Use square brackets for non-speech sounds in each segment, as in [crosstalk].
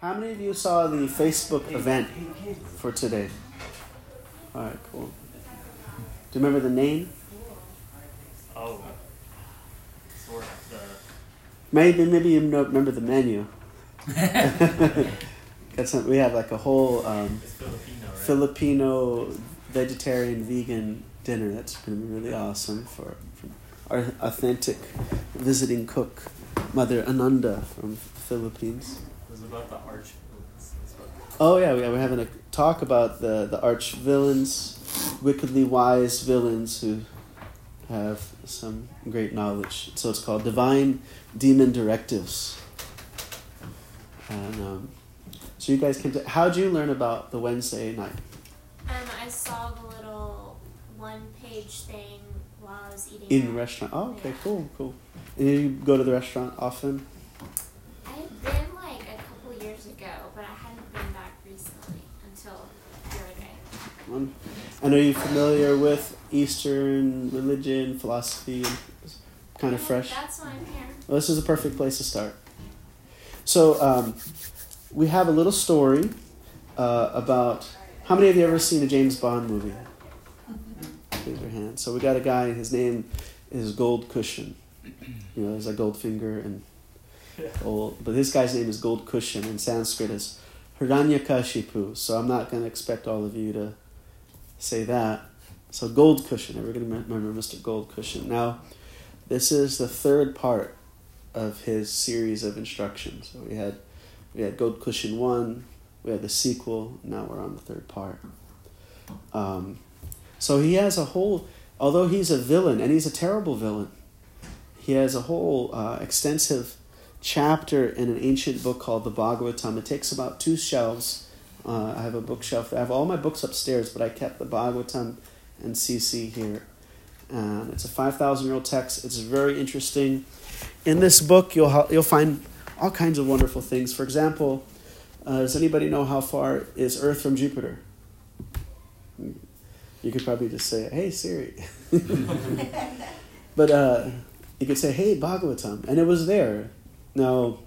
How many of you saw the Facebook event for today? All right, cool. Do you remember the name? Oh, sort of the. Maybe maybe you know, remember the menu. [laughs] [laughs] Got some, we have like a whole um, Filipino, right? Filipino vegetarian vegan dinner. That's been really awesome for, for our authentic visiting cook, Mother Ananda from the Philippines. It was about the arch. That's what- Oh yeah, we, we're having a talk about the the arch villains, wickedly wise villains who have some great knowledge. So it's called Divine Demon Directives. And um, so you guys came to. How'd you learn about the Wednesday night? Um, I saw the little one page thing while I was eating. In the restaurant. Oh, okay, Yeah. cool, cool. And you go to the restaurant often? I had been like a couple years ago, but I hadn't been back recently until the other Um, and are you familiar with Eastern religion, philosophy, and kind of fresh? That's why I'm here. Well, this is a perfect place to start. So, um, we have a little story uh, about. How many of you ever seen a James Bond movie? Raise your hand. So we got a guy. His name is Gold Cushion. You know, there's a Goldfinger and gold, but this guy's name is Gold Cushion. and Sanskrit is Hiranyakashipu. So I'm not going to expect all of you to say that. So Gold Cushion. Everybody remember Mr. Gold Cushion. Now, this is the third part of his series of instructions. So we had we had Gold Cushion one, we had the sequel. Now we're on the third part. Um, so he has a whole, although he's a villain and he's a terrible villain, he has a whole uh, extensive chapter in an ancient book called the Bhagavatam. It takes about two shelves. Uh, I have a bookshelf. I have all my books upstairs, but I kept the Bhagavatam and CC here. And it's a 5,000 year old text. It's very interesting. In this book, you'll, ha- you'll find all kinds of wonderful things. For example, uh, does anybody know how far is Earth from Jupiter? You could probably just say, hey, Siri. [laughs] but uh, you could say, hey, Bhagavatam. And it was there. Now,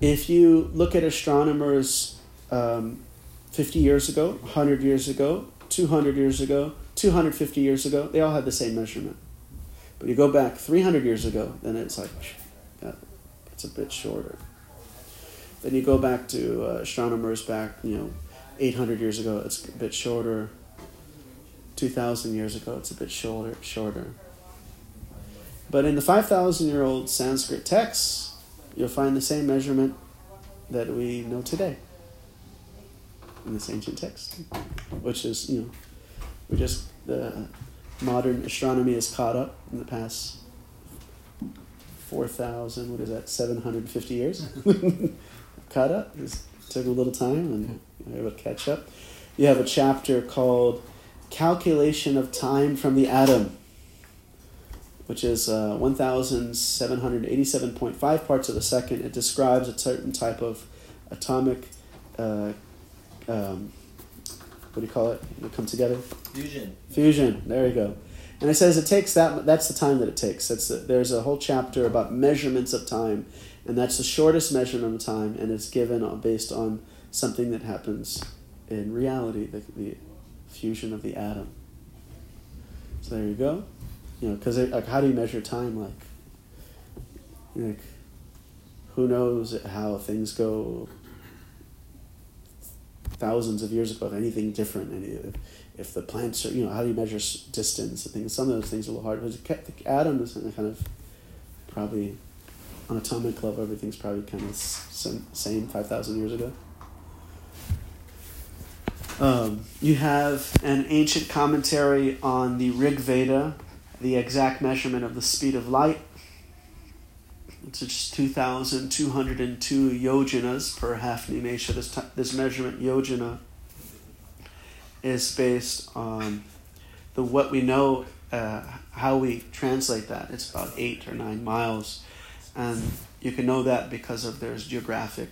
if you look at astronomers um, 50 years ago, 100 years ago, 200 years ago, 250 years ago, they all had the same measurement. But you go back 300 years ago, then it's like, it's a bit shorter. Then you go back to uh, astronomers back, you know, 800 years ago, it's a bit shorter. 2,000 years ago, it's a bit shorter. shorter. But in the 5,000 year old Sanskrit texts, you'll find the same measurement that we know today in this ancient text, which is, you know, we just, the modern astronomy has caught up in the past 4,000, what is that, 750 years? [laughs] caught up. It took a little time and were able to catch up. You have a chapter called Calculation of Time from the Atom, which is uh, 1,787.5 parts of a second. It describes a certain type of atomic, uh, um, what do you call it? They come together? Fusion. Fusion. There you go. And it says it takes that. That's the time that it takes. That's the, there's a whole chapter about measurements of time, and that's the shortest measurement of time, and it's given based on something that happens in reality, the, the fusion of the atom. So there you go. You know, because like, how do you measure time? Like, like, who knows how things go thousands of years ago? If anything different, any if, if the plants are, you know, how do you measure distance and things? Some of those things are a little hard. But atom is kind of probably on atomic level, everything's probably kind of same, same five thousand years ago. Um, you have an ancient commentary on the Rig Veda, the exact measurement of the speed of light. It's just 2,202 yojanas per half nimesha. This, ti this measurement, yojana, is based on the what we know, uh, how we translate that. It's about eight or nine miles. And you can know that because of there's geographic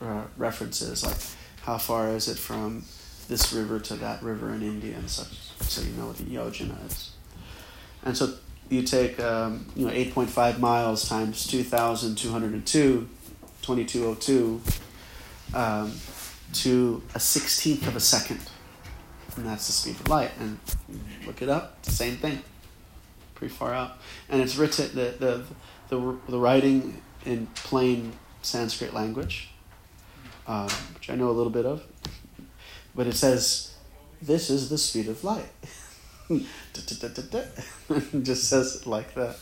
uh, references, like how far is it from this river to that river in India and such, so you know what the yojana is. And so you take um, you know 8.5 miles times 2,202, 2202, um, to a sixteenth of a second, and that's the speed of light. And look it up, same thing, pretty far out. And it's written the the the, the writing in plain Sanskrit language, um, which I know a little bit of, but it says, "This is the speed of light." [laughs] [laughs] just says it like that.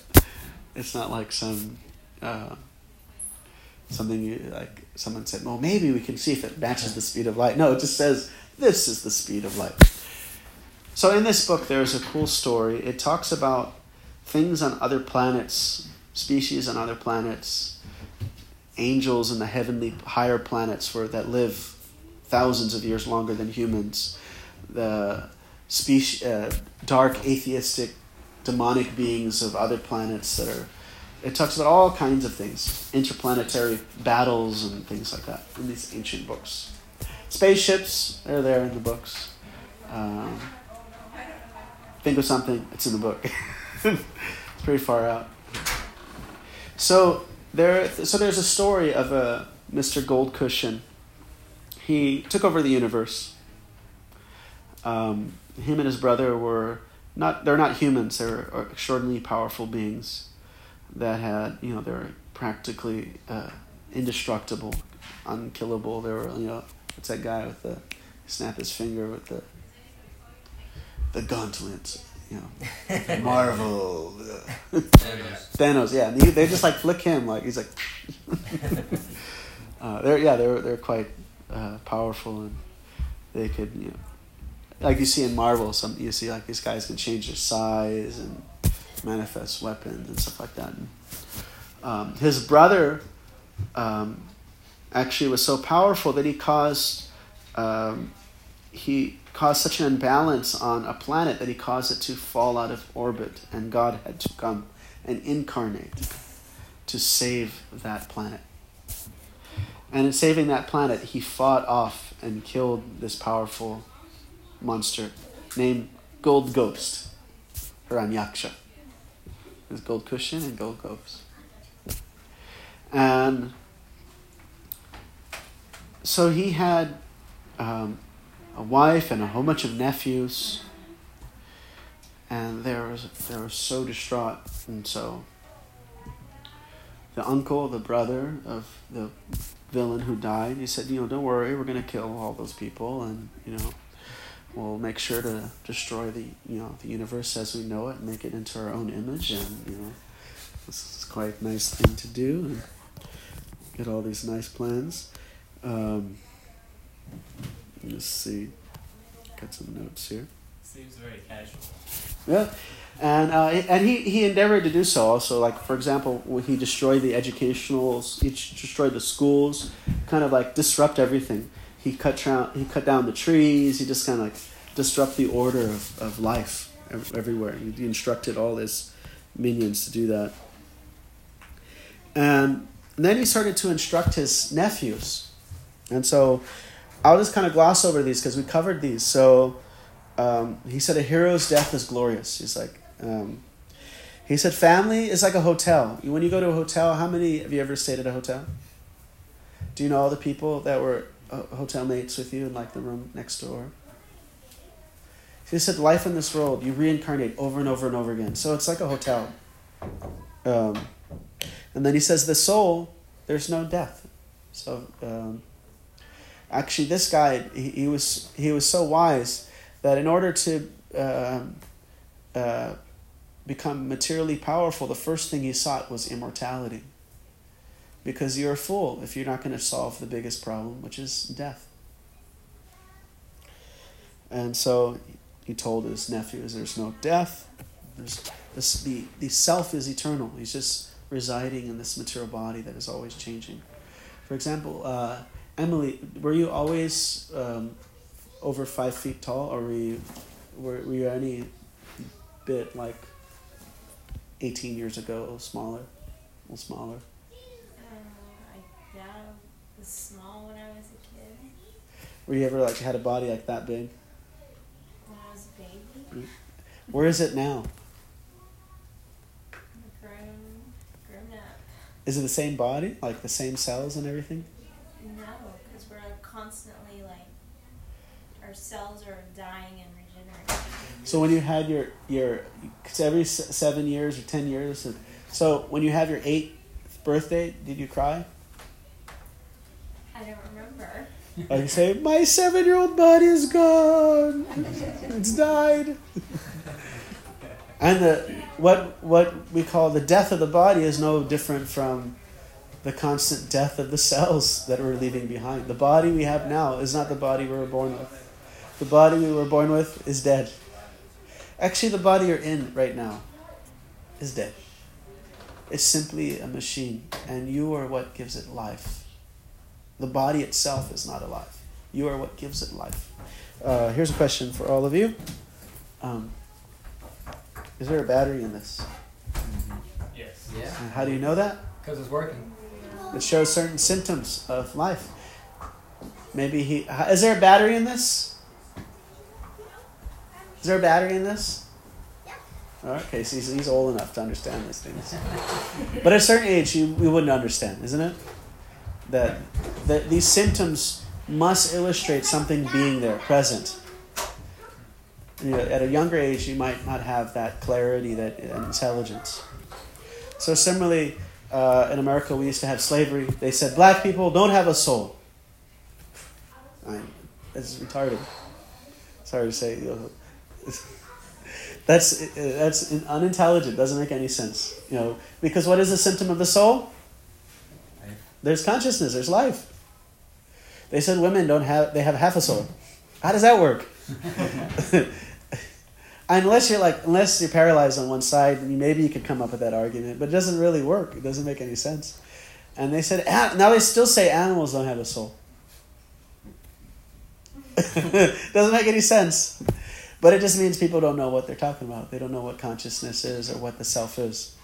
It's not like some uh, something you like. Someone said, "Well, maybe we can see if it matches the speed of light." No, it just says this is the speed of light. So in this book, there's a cool story. It talks about things on other planets, species on other planets, angels in the heavenly higher planets where that live thousands of years longer than humans. The species, uh, dark atheistic demonic beings of other planets that are it talks about all kinds of things interplanetary battles and things like that in these ancient books. Spaceships they're there in the books. Um, think of something it's in the book. [laughs] It's pretty far out. So there so there's a story of a mr gold cushion he took over the universe. Um, him and his brother were not they're not humans. They're extraordinarily powerful beings that had you know they're practically uh, indestructible unkillable. They were you know what's that guy with the snap his finger with the the gauntlet you know. [laughs] Marvel. Thanos. [laughs] thanos yeah he, they just like flick him like he's like [laughs] uh, they're yeah they're they're quite uh, powerful and they could you know like you see in Marvel, some you see like these guys can change their size and manifest weapons and stuff like that. And, um, his brother um, actually was so powerful that he caused um, he caused such an imbalance on a planet that he caused it to fall out of orbit, and God had to come and incarnate to save that planet. And in saving that planet, he fought off and killed this powerful monster named Gold Ghost, Hiranyaksha. There's Gold Cushion and Gold Ghost. And so he had um, a wife and a whole bunch of nephews, and they were, they were so distraught. And so the uncle, the brother of the villain who died, he said, You know, don't worry, we're going to kill all those people, and, you know, we'll make sure to destroy the you know the universe as we know it and make it into our own image and you know this is quite a nice thing to do and get all these nice plans. Um, let's see got some notes here. Seems very casual. yeah and uh, and he, he endeavored to do so also like for example when he destroyed the educational he destroyed the schools kind of like disrupt everything he cut down he cut down the trees he just kind of like disrupt the order of, of life everywhere. He instructed all his minions to do that. And then he started to instruct his nephews. And so i'll just kind of gloss over these because we covered these. So um, he said a hero's death is glorious. He's like um, he said family is like a hotel. When you go to a hotel how many have you ever stayed at a hotel? Do you know all the people that were hotel mates with you in like the room next door. He said, "Life in this world, you reincarnate over and over and over again. So it's like a hotel." Um, and then he says, "The soul, there's no death." So um, actually, this guy, he, he was he was so wise that in order to um uh, become materially powerful, the first thing he sought was immortality because you're a fool if you're not going to solve the biggest problem, which is death. And so he told his nephews, "There's no death. There's this, the the self is eternal. He's just residing in this material body that is always changing." For example, uh, Emily, were you always um, over five feet tall, or were you were, were you any bit like eighteen years ago, smaller, a little smaller? Uh, I yeah, was small when I was a kid. Were you ever like had a body like that big? When I was a baby, Where is it now? grown, grown up. Is it the same body, like the same cells and everything? No, because we're constantly like our cells are dying and regenerating. So when you had your your it's every seven years or ten years, and- so when you have your eighth birthday, did you cry? I don't remember. Like you say, my seven-year-old body is gone. It's died. And the what what we call the death of the body is no different from the constant death of the cells that we're leaving behind. The body we have now is not the body we were born with. The body we were born with is dead. Actually, the body you're in right now is dead. It's simply a machine, and you are what gives it life. The body itself is not alive. You are what gives it life. Uh, here's a question for all of you. Um, is there a battery in this? Yes. Yeah, And how do you know that? because it's working. It shows certain symptoms of life. Maybe he. Is there a battery in this? Is there a battery in this? Okay, so he's, he's old enough to understand these things. But at a certain age, you, you wouldn't understand, isn't it? That, that these symptoms must illustrate something being there, present. You know, at a younger age, you might not have that clarity, that intelligence. So similarly, uh, in America, we used to have slavery. They said black people don't have a soul. I it's retarded. Sorry to say, you know, [laughs] that's that's unintelligent. Doesn't make any sense. You know, because what is the symptom of the soul? There's consciousness. There's life. They said women don't have. They have half a soul. How does that work? [laughs] unless you're like, unless you're paralyzed on one side, maybe you could come up with that argument. But it doesn't really work. It doesn't make any sense. And they said "Ah," now they still say animals don't have a soul. [laughs] doesn't make any sense. But it just means people don't know what they're talking about. They don't know what consciousness is or what the self is.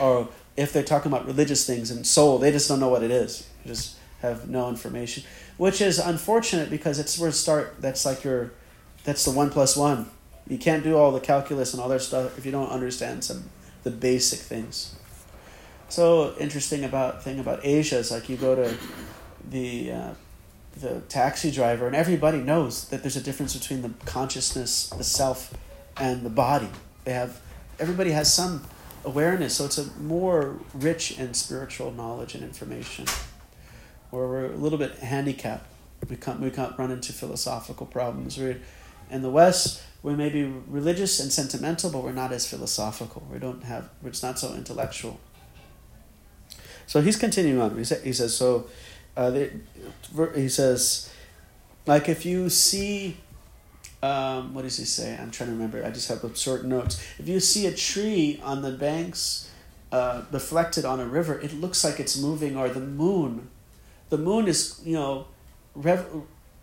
Or if they're talking about religious things and soul, they just don't know what it is. They just have no information. Which is unfortunate because it's where start that's like your that's the one plus one. You can't do all the calculus and all that stuff if you don't understand some the basic things. So interesting about thing about Asia is like you go to the uh, the taxi driver and everybody knows that there's a difference between the consciousness, the self, and the body. They have everybody has some awareness, so it's a more rich in spiritual knowledge and information. Where we're a little bit handicapped, we can't we can't run into philosophical problems. We're in the West, we may be religious and sentimental, but we're not as philosophical. We don't have it's not so intellectual. So he's continuing on. He, sa- he says so. Uh, they, he says, like if you see, um, what does he say? I'm trying to remember. I just have a short notes. If you see a tree on the banks, uh, reflected on a river, it looks like it's moving. Or the moon, the moon is you know, rev,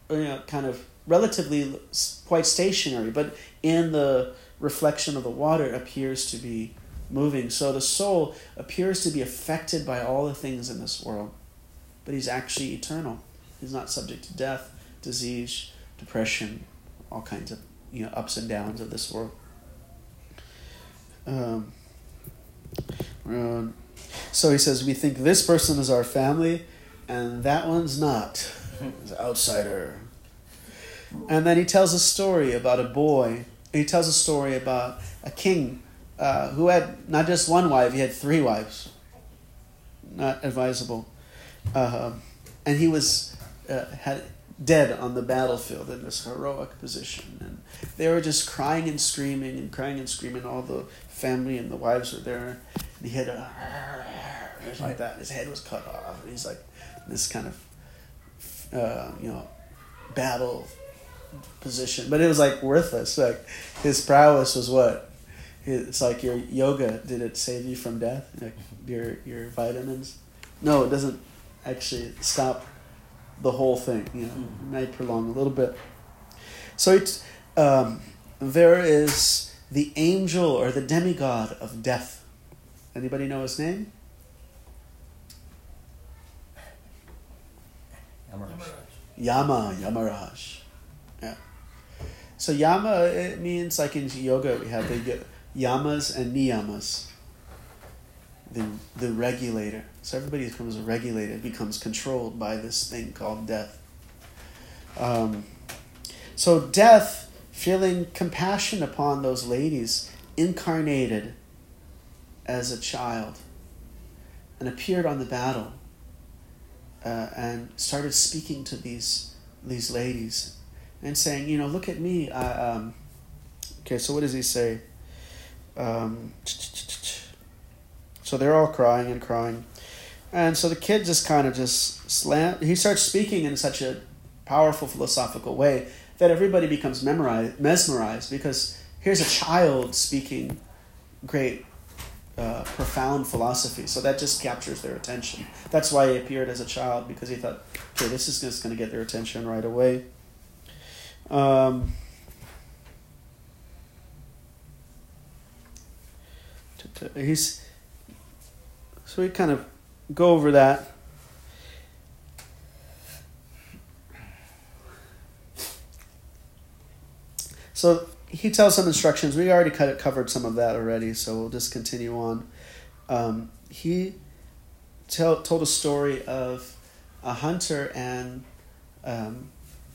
you know, kind of relatively quite stationary, but in the reflection of the water, it appears to be moving. So the soul appears to be affected by all the things in this world, but he's actually eternal. He's not subject to death, disease, depression, all kinds of you know ups and downs of this world. Um, um, so he says we think this person is our family, and that one's not. He's an outsider. And then he tells a story about a boy. He tells a story about a king uh, who had not just one wife, he had three wives. Not advisable. Uh, and he was uh, had dead on the battlefield in this heroic position. And they were just crying and screaming and crying and screaming. All the family and the wives were there. And he had a like that. His head was cut off. And he's like this kind of uh, you know battle position, but it was like worthless. Like his prowess was what? It's like your yoga. Did it save you from death? Like your your vitamins? No, it doesn't actually stop the whole thing. You know, it might prolong a little bit. So it's um, there is the angel or the demigod of death. Anybody know his name? Yamarash. Yama, Yamaraj. Yeah. So Yama, it means like in yoga we have the yamas and niyamas. The the regulator. So everybody becomes regulated, becomes controlled by this thing called death. Um, so death, feeling compassion upon those ladies, incarnated as a child and appeared on the battle uh, and started speaking to these these ladies and saying, you know, look at me. I, um, okay, so what does he say? Um, [tsk] so they're all crying and crying. And so the kid just kind of just slam. He starts speaking in such a powerful philosophical way that everybody becomes memorized, mesmerized because here's a child speaking great, uh, profound philosophy. So that just captures their attention. That's why he appeared as a child because he thought, okay, this is just going to get their attention right away. Um, he's so he kind of go over that. So he tells some instructions. We already kind of covered some of that already, so we'll just continue on. Um, he tell, told a story of a hunter and um,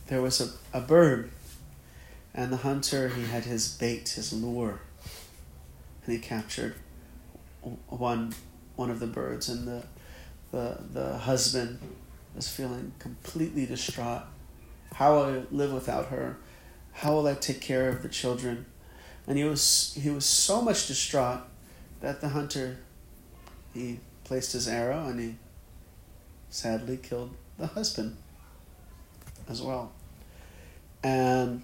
there was a, a bird and the hunter he had his bait his lure and he captured one one of the birds and the the the husband is feeling completely distraught. How will i live without her? How will i take care of the children? And he was he was so much distraught that the hunter he placed his arrow and he sadly killed the husband as well. And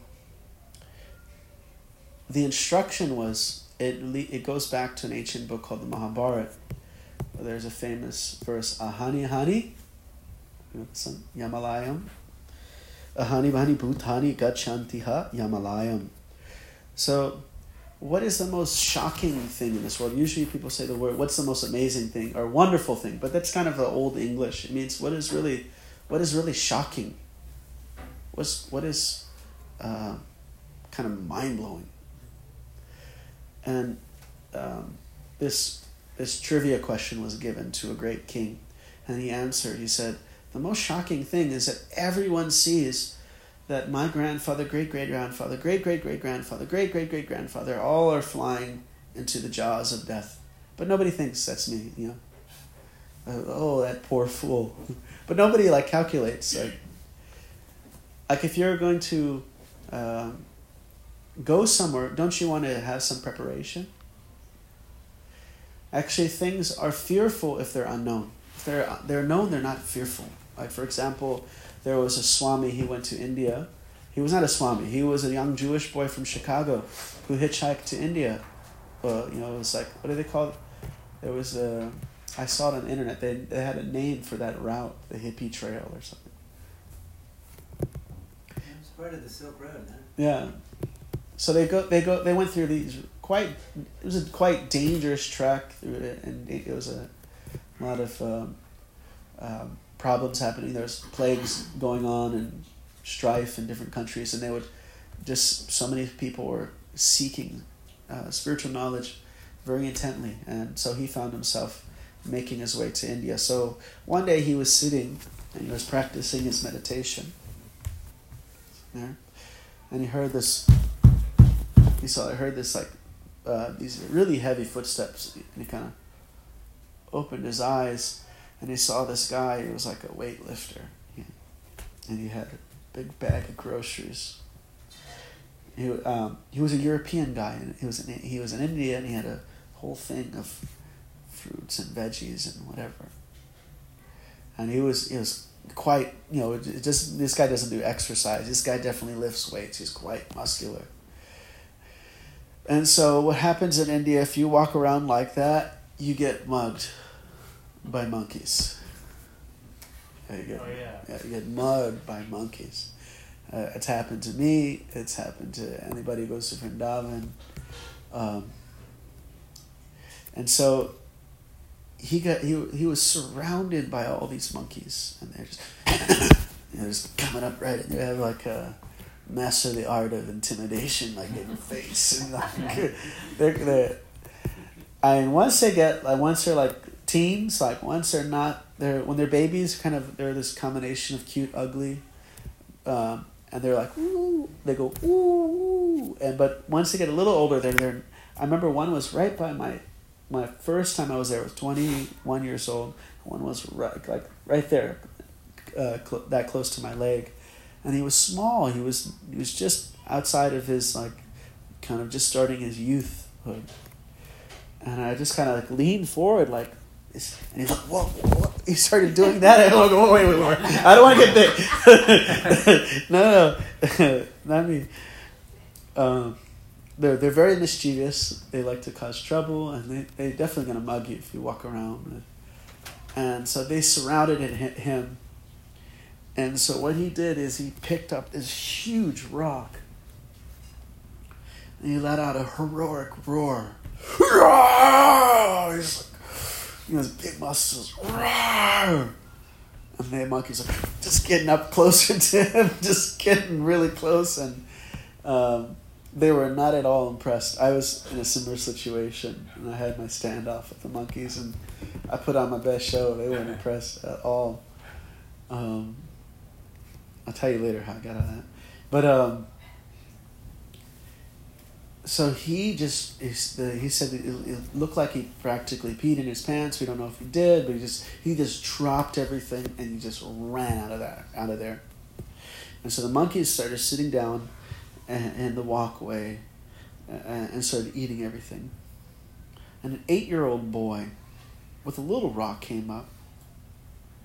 the instruction was it it goes back to an ancient book called the Mahabharata. There's a famous verse, Ahani Hani, Yamalayam. Ahani Bhani Bhutani Gachantiha Yamalayam. So, what is the most shocking thing in this world? Usually people say the word, what's the most amazing thing or wonderful thing? But that's kind of the old English. It means what is really, what is really shocking? What's, what is uh, kind of mind blowing? And um, this this trivia question was given to a great king, and he answered. He said, "The most shocking thing is that everyone sees that my grandfather, great great grandfather, great great great grandfather, great great great grandfather, all are flying into the jaws of death, but nobody thinks that's me. You know, uh, oh that poor fool, [laughs] but nobody like calculates like." Like if you're going to um, go somewhere, don't you want to have some preparation? Actually, things are fearful if they're unknown. If they're, they're known, they're not fearful. Like, for example, there was a Swami, he went to India. He was not a Swami, he was a young Jewish boy from Chicago who hitchhiked to India. Well, you know, it was like, what do they call it? There was a, I saw it on the internet, they, they had a name for that route, the hippie trail or something. It's part of the Silk Road, man. Yeah. So they go. They go. They went through these quite. It was a quite dangerous trek through it, and it, was a lot of um, um, problems happening. There's plagues going on and strife in different countries, and they would just so many people were seeking uh, spiritual knowledge very intently, and so he found himself making his way to India. So one day he was sitting and he was practicing his meditation there, and he heard this he saw, I heard this like, uh, these really heavy footsteps, and he kind of opened his eyes, and he saw this guy. He was like a weightlifter, and he had a big bag of groceries. He, um, he was a European guy, and he was in, he was in India, and he had a whole thing of fruits and veggies and whatever. And he was he was quite you know just this guy doesn't do exercise. This guy definitely lifts weights. He's quite muscular. And so, what happens in India, if you walk around like that, you get mugged by monkeys. Yeah, you get, Oh, yeah. yeah, you get mugged by monkeys. Uh, it's happened to me. It's happened to anybody who goes to Vrindavan. Um, and so he got he he was surrounded by all these monkeys, and they're just [coughs] they're just coming up right, and they have like a master the art of intimidation, like in face, and [laughs] like they're they're. I mean, once they get like once they're like teens, like once they're not they're when they're babies, kind of they're this combination of cute, ugly, um, and they're like ooh, they go ooh, and but once they get a little older, they're they're. I remember one was right by my, my first time I was there was twenty one years old. One was right like right there, uh, cl- that close to my leg, and he was small. He was he was just outside of his like, kind of just starting his youthhood, and I just kind of like leaned forward like. And he's like, whoa, whoa. He started doing that. Whoa, wait, wait, wait. I don't want to get bit. [laughs] no, no, [laughs] not me. Um, they're, they're very mischievous. They like to cause trouble, and they, they're definitely going to mug you if you walk around. And so they surrounded hi- him. And so what he did is he picked up this huge rock and he let out a heroic roar. He's like, you know, his big muscles. And the monkey's like, just getting up closer [laughs] to him, just getting really close. And um, they were not at all impressed. I was in a similar situation, and I had my standoff with the monkeys, and I put on my best show. They weren't [laughs] impressed at all. Um, I'll tell you later how I got out of that. But um, so he just he said it, it looked like he practically peed in his pants. We don't know if he did, but he just he just dropped everything and he just ran out of that out of there. And so the monkeys started sitting down in, the walkway and, and started eating everything. And an eight year old boy with a little rock came up.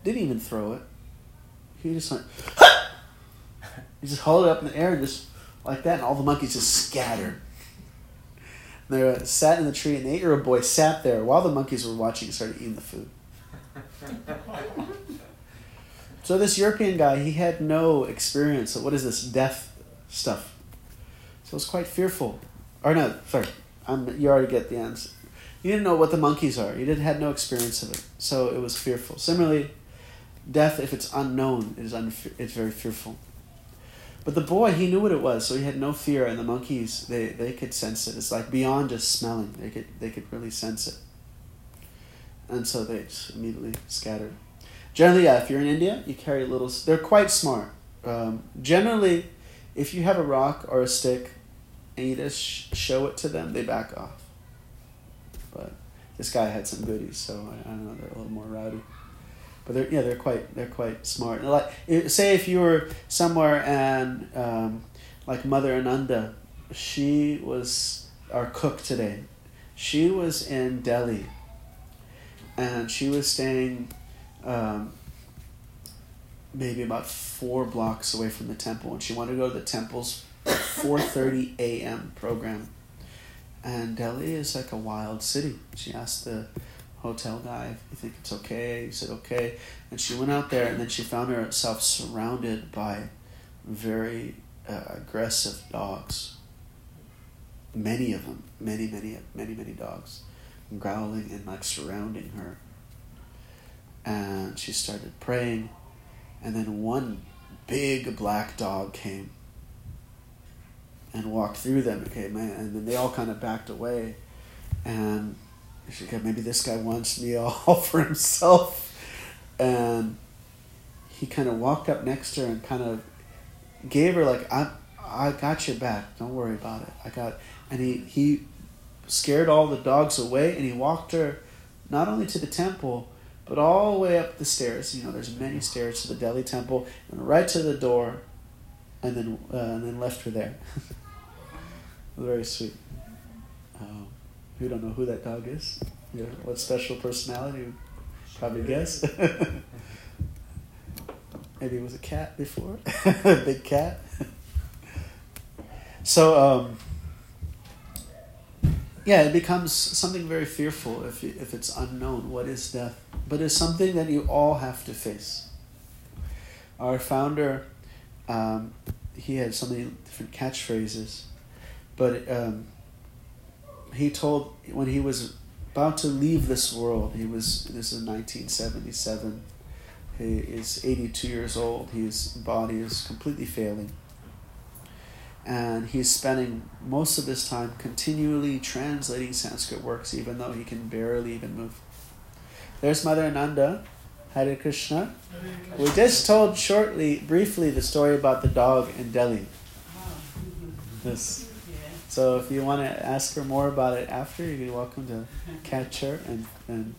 Didn't even throw it. He just went. He just hauled it up in the air and just like that, and all the monkeys just scattered. And they were, sat in the tree, and the eight-year-old boy sat there while the monkeys were watching and started eating the food. [laughs] So this European guy, he had no experience of what is this death stuff. So it was quite fearful. Or no, sorry, I'm, you already get the answer. You didn't know what the monkeys are. You didn't had no experience of it, so it was fearful. Similarly, death, if it's unknown, is unfe- it's very fearful. But the boy, he knew what it was, so he had no fear. And the monkeys, they, they could sense it. It's like beyond just smelling; they could they could really sense it. And so they immediately scattered. Generally, yeah, if you're in India, you carry little. They're quite smart. Um, generally, if you have a rock or a stick, and you just sh- show it to them, they back off. But this guy had some goodies, so I, I don't know. They're a little more rowdy. But they're yeah, they're quite they're quite smart. Like say if you were somewhere and um, like Mother Ananda, she was our cook today. She was in Delhi, and she was staying um, maybe about four blocks away from the temple, and she wanted to go to the temple's four thirty a.m. program. And Delhi is like a wild city. She asked the hotel guy if you think it's okay. He said okay, and she went out there, and then she found herself surrounded by very uh, aggressive dogs. Many of them, many, many, many, many dogs, growling and like surrounding her. And she started praying, and then one big black dog came and walked through them. Okay, man, and then they all kind of backed away, and she said, maybe this guy wants me [laughs] all for himself, and he kind of walked up next to her and kind of gave her like I I got your back. Don't worry about it. I got and he he scared all the dogs away and he walked her not only to the temple but all the way up the stairs. You know, there's many stairs to the Delhi temple and right to the door, and then uh, and then left her there. [laughs] Very sweet. We don't know who that dog is. Yeah, what special personality? Probably guess. [laughs] Maybe it was a cat before, a [laughs] big cat. so, um, yeah, it becomes something very fearful if you, if it's unknown. What is death? But it's something that you all have to face. Our founder, um, he had so many different catchphrases, but um, he told when he was about to leave this world, he was this is nineteen seventy seven. He is eighty two years old. His body is completely failing, and he's spending most of his time continually translating Sanskrit works, even though he can barely even move. There's Mother Ananda, Hare Krishna. We just told shortly, briefly, the story about the dog in Delhi. This. So if you want to ask her more about it after, you're welcome to catch her and, and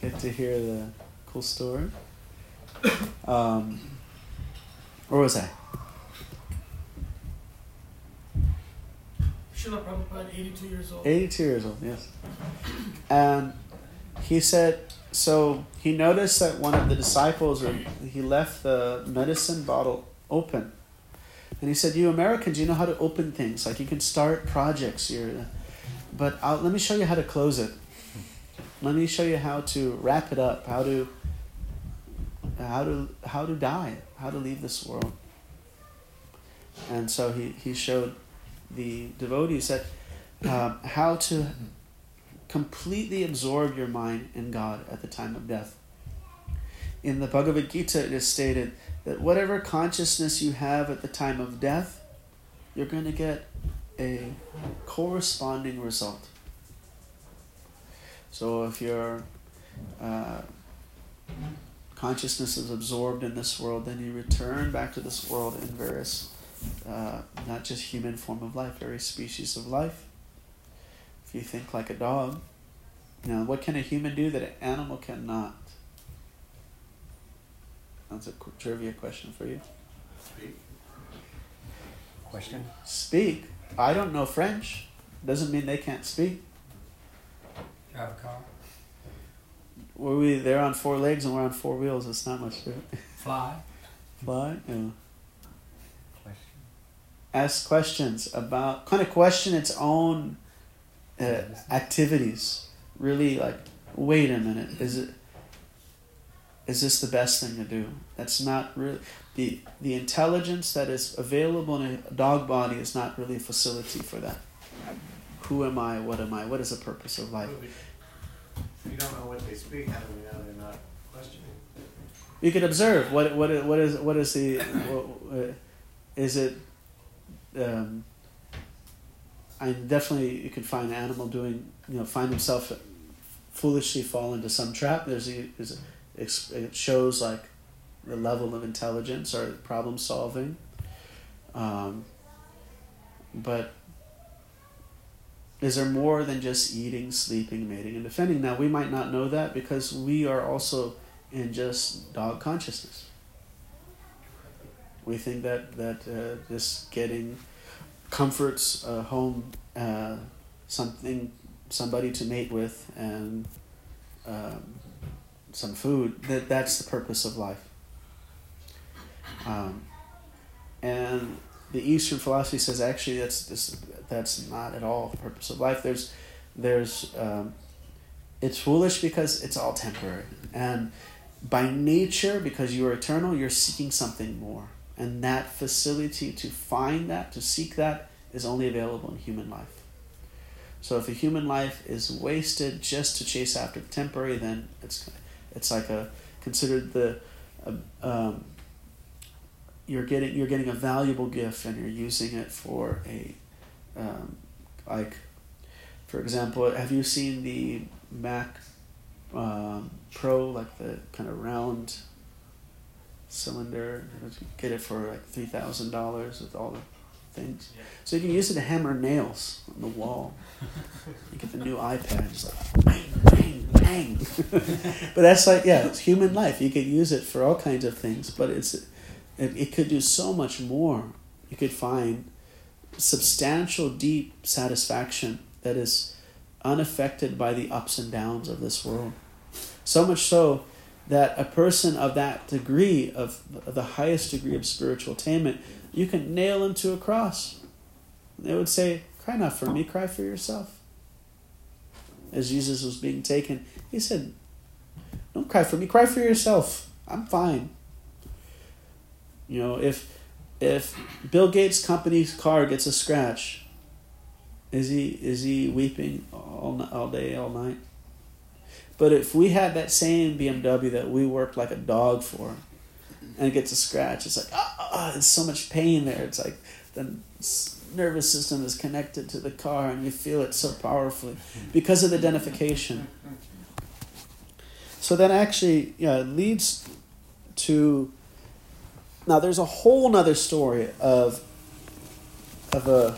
get to hear the cool story. Um, where was I? Srila Prabhupada, 82 years old. 82 years old, yes. And he said, so he noticed that one of the disciples, he left the medicine bottle open. And he said, You Americans, you know how to open things. Like you can start projects. You're, but I'll, let me show you how to close it. Let me show you how to wrap it up, how to, how to, how to die, how to leave this world. And so he, he showed the devotees that um, how to completely absorb your mind in God at the time of death. In the Bhagavad Gita, it is stated that whatever consciousness you have at the time of death, you're going to get a corresponding result. So if your uh, consciousness is absorbed in this world, then you return back to this world in various, uh, not just human form of life, various species of life. If you think like a dog, now what can a human do that an animal cannot? That's a qu- trivia question for you. Speak. Question? Speak. I don't know French. Doesn't mean they can't speak. Drive a car? Were we they're on four legs and we're on four wheels? It's not much to it. [laughs] Fly? Fly? Yeah. Question. Ask questions about kind of question its own uh, activities. Really like, wait a minute, is it is this the best thing to do? That's not really the the intelligence that is available in a dog body is not really a facility for that. Who am I? What am I? What is the purpose of life? If we don't know what they speak, how do we know they're not questioning? You could observe what what what is what is the what, uh, is it. Um, I definitely you could find an animal doing you know find himself foolishly fall into some trap. There's a, there's a it shows like the level of intelligence or problem solving. Um, but is there more than just eating, sleeping, mating, and defending? Now we might not know that because we are also in just dog consciousness. We think that that uh, just getting comforts a home, uh, something, somebody to mate with, and um, some food. That that's the purpose of life. Um, and the Eastern philosophy says actually that's this that's not at all the purpose of life. There's there's um, it's foolish because it's all temporary and by nature because you are eternal you're seeking something more and that facility to find that to seek that is only available in human life so if a human life is wasted just to chase after the temporary then it's it's like a considered the uh, um, you're getting you're getting a valuable gift and you're using it for a um, like for example have you seen the mac um, pro like the kind of round cylinder? You get it for like three thousand dollars with all the things. So you can use it to hammer nails on the wall you get the new ipad just like bang bang bang. [laughs] But that's like yeah it's human life. You could use it for all kinds of things but it's it, it could do so much more. You could find substantial deep satisfaction that is unaffected by the ups and downs of this world. So much so that a person of that degree of, of the highest degree of spiritual attainment you can nail him to a cross. They would say cry not for me cry for yourself as jesus was being taken he said don't cry for me cry for yourself i'm fine you know, if if Bill Gates' company's car gets a scratch, is he is he weeping all all day all night? But if we had that same BMW that we worked like a dog for, and it gets a scratch, it's like ah, ah, there's so much pain there. It's like then nervous system is connected to the car, and you feel it so powerfully because of the identification. So that actually yeah, leads to now there's a whole nother story of of a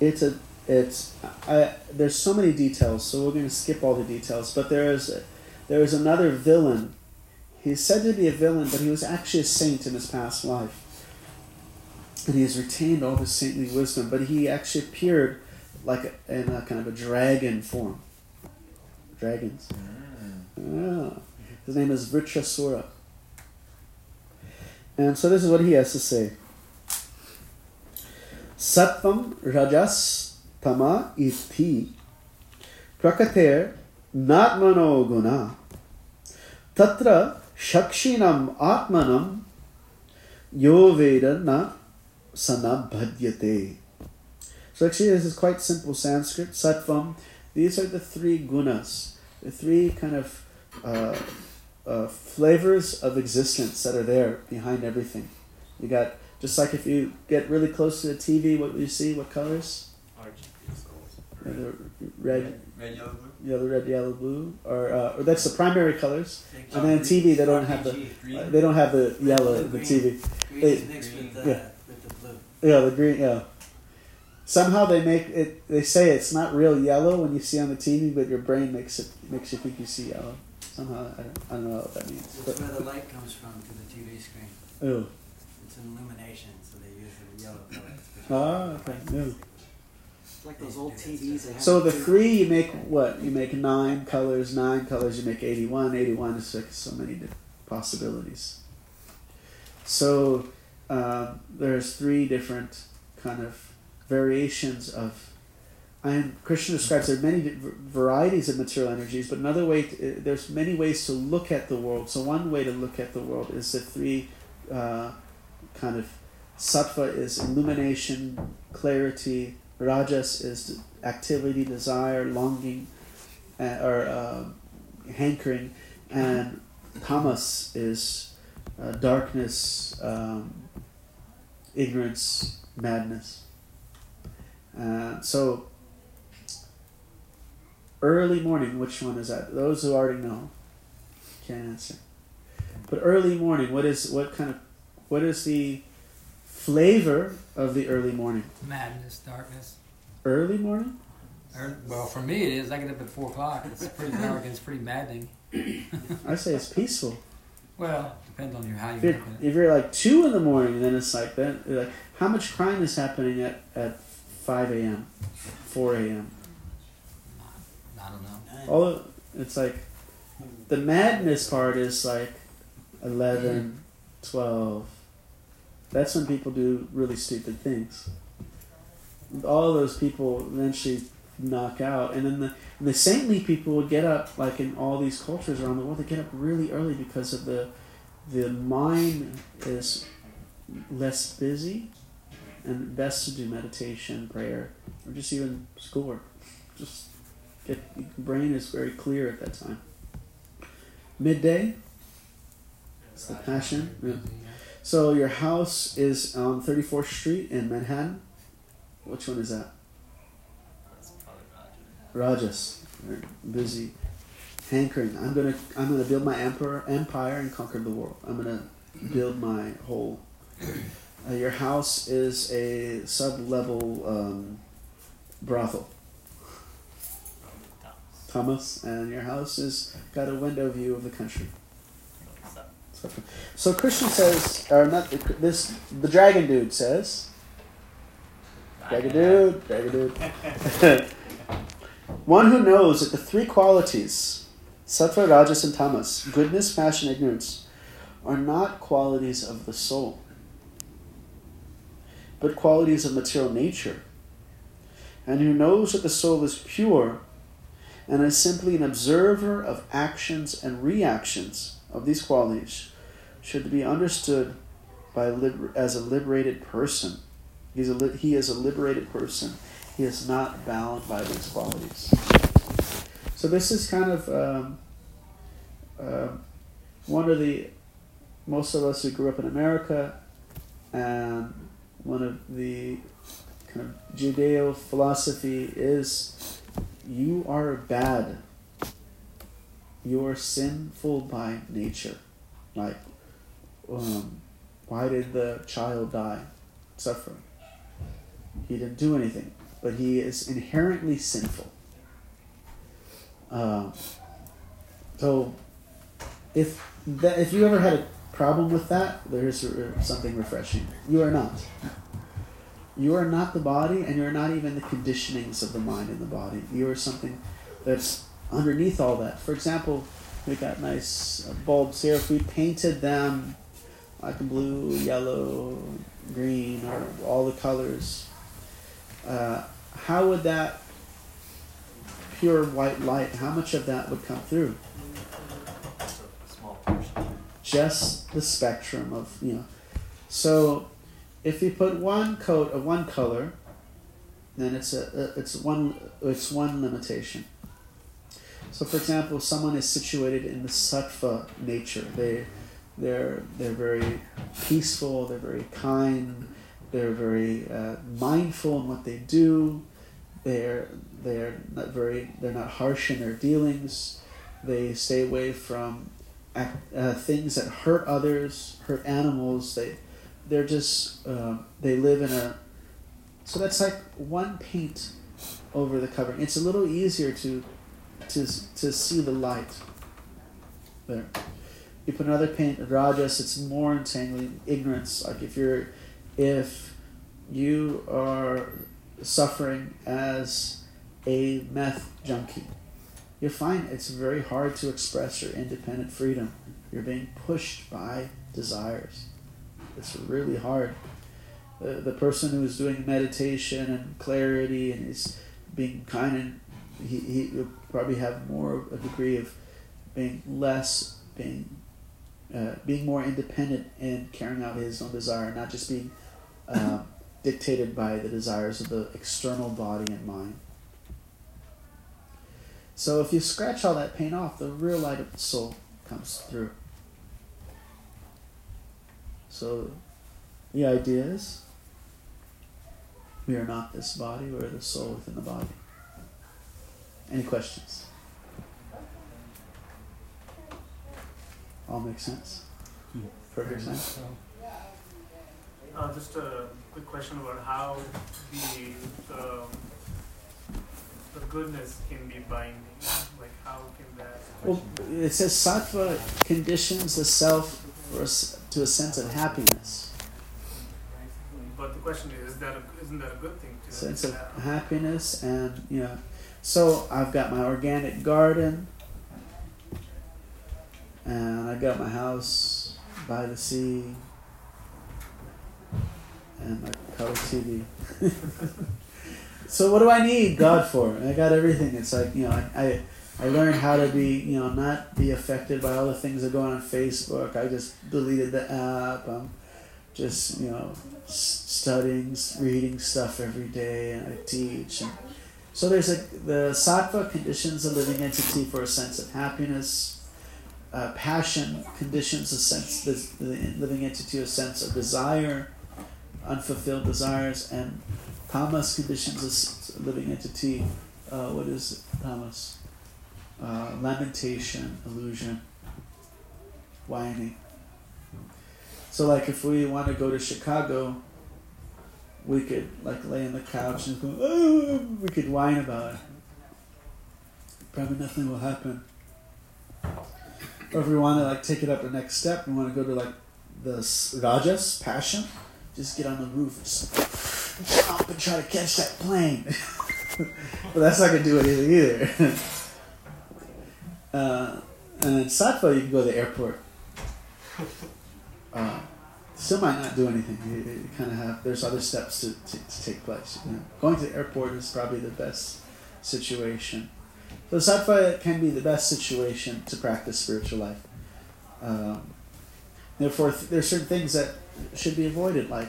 it's a it's I, there's so many details so we're going to skip all the details but there is there is another villain he's said to be a villain but he was actually a saint in his past life and he has retained all his saintly wisdom but he actually appeared like a, in a kind of a dragon form. Dragons. Yeah. his name is Vritrasura. And so this is what he has to say. Sattvam Rajas Tama iti Prakater Natmano Guna Tatra Shakshinam Atmanam Yo Veda Na Sanabhadyate. So actually this is quite simple Sanskrit. Sattvam. These are the three gunas, the three kind of uh, uh, flavors of existence that are there behind everything. You got just like if you get really close to the TV, what do you see? What colors? RGB schools. Yeah, the red, Red, yellow, blue. yellow, red, yellow, blue, or, uh, or that's the primary colors. And then TV, they don't have the uh, they don't have the yellow the TV. They- is mixed with the, yeah. With the blue. Yeah, the green. Yeah. Somehow they make it. They say it's not real yellow when you see on the TV, but your brain makes it makes you think you see yellow. Somehow I don't, I don't know what that means. That's But, where the light comes from to the TV screen. oh, It's an illumination, so they use the yellow color. ah, okay. Yeah. It's like those old TVs they have. So the three you make what? You make nine colors. Nine colors. You make eighty-one. Eighty-one is like so many possibilities. So um, there's three different kind of variations of. And Krishna describes there are many varieties of material energies, but another way to, there's many ways to look at the world. So one way to look at the world is the three uh, kind of sattva is illumination, clarity. Rajas is activity, desire, longing, uh, or uh, hankering, and tamas is uh, darkness, um, ignorance, madness. Uh, so, early morning, which one is that? Those who already know can't answer. But early morning, what is what kind of what is the flavor of the early morning? Madness, darkness. Early morning? Or, well, for me it is. I get up at four o'clock. It's pretty [laughs] dark and it's pretty maddening. I say it's peaceful. Well, depends on your how you If look at it. if you're like two in the morning, then it's like that. Like how much crime is happening at at five a.m., four a.m. I don't know. All of, it's like the madness part is like 11, 12. That's when people do really stupid things. All those people eventually knock out, and then the and the saintly people would get up like in all these cultures around the world. They get up really early because of the the mind is less busy, and best to do meditation, prayer, or just even schoolwork. Just get brain is very clear at that time. Midday, it's the passion. Yeah. So your house is on 34th Street in Manhattan. Which one is that? That's probably Roger. Rajas. Very busy. Hankering. I'm gonna I'm gonna build my emperor empire and conquer the world. I'm gonna build my whole. Uh, your house is a sub level um, brothel. Tamas. Tamas, and your house is got a window view of the country. So, So, Krishna says, or not this, the dragon dude says, dragon dude, dragon dude. [laughs] One who knows that the three qualities, sattva, rajas, and tamas, goodness, passion, ignorance, are not qualities of the soul, but qualities of material nature, and who knows that the soul is pure and is simply an observer of actions and reactions of these qualities should be understood by as a liberated person. He's a he is a liberated person. He is not bound by these qualities. So this is kind of um, uh, one of the most of us who grew up in America, and one of the kind of Judeo philosophy is you are bad. you're sinful by nature. Like, um, why did the child die? Suffering. He didn't do anything, but he is inherently sinful. Uh, so, if that, if you ever had a problem with that, there's something refreshing. You are not. You are not the body, and you are not even the conditionings of the mind and the body. You are something that's underneath all that. For example, we got nice bulbs here. If we painted them like blue, yellow, green, or all the colors, uh, how would that pure white light, how much of that would come through? Just the spectrum of, you know. So if you put one coat of one color, then it's a, it's one it's one limitation. So, for example, someone is situated in the sattva nature. They they're they're very peaceful. They're very kind. They're very uh, mindful in what they do. They're they're not very they're not harsh in their dealings. They stay away from uh, things that hurt others, hurt animals. They they're just uh, they live in a so that's like one paint over the covering. It's a little easier to to to see the light. There. You put another paint, rajas, it's more entangling ignorance. Like if you're if you are suffering as a meth junkie, you find it's very hard to express your independent freedom. You're being pushed by desires. It's really hard. The, the person who is doing meditation and clarity and is being kind and he, he will probably have more a degree of being less being uh, being more independent and carrying out his own desire, not just being uh, dictated by the desires of the external body and mind. So if you scratch all that paint off, the real light of the soul comes through. So the idea is we are not this body, we are the soul within the body. Any questions? All makes sense? Perfect sense? Uh, just a quick question about how the um, the goodness can be binding. Like how can that? Well, it says sattva conditions the self for a, to a sense of happiness. But the question is, is that a, isn't that a good thing? To Sense of have? happiness and you know. So I've got my organic garden, and I've got my house by the sea, and my color TV. so what do I need God for? I got everything. It's like you know, I, I I learned how to be you know not be affected by all the things that go on on Facebook. I just deleted the app. I'm just you know studying, reading stuff every day, and I teach. And so there's a the sattva conditions a living entity for a sense of happiness. Uh, passion conditions a sense the, the living entity a sense of desire, unfulfilled desires, and tamas conditions a living entity. Uh, what is tamas? Uh, lamentation, illusion, whining. So, like, if we want to go to Chicago, we could like lay on the couch and go, oh, we could whine about it. Probably nothing will happen. Or if we want to like take it up the next step, we want to go to like the rajas, passion, just get on the roof and jump and try to catch that plane. [laughs] but that's not gonna do anything either. [laughs] uh, and in sattva, you can go to the airport. Uh, still might not do anything. You, you kind of have there's other steps to, to, to take place. You know? Going to the airport is probably the best situation. So sattva can be the best situation to practice spiritual life. Um, therefore, th- there are certain things that should be avoided, like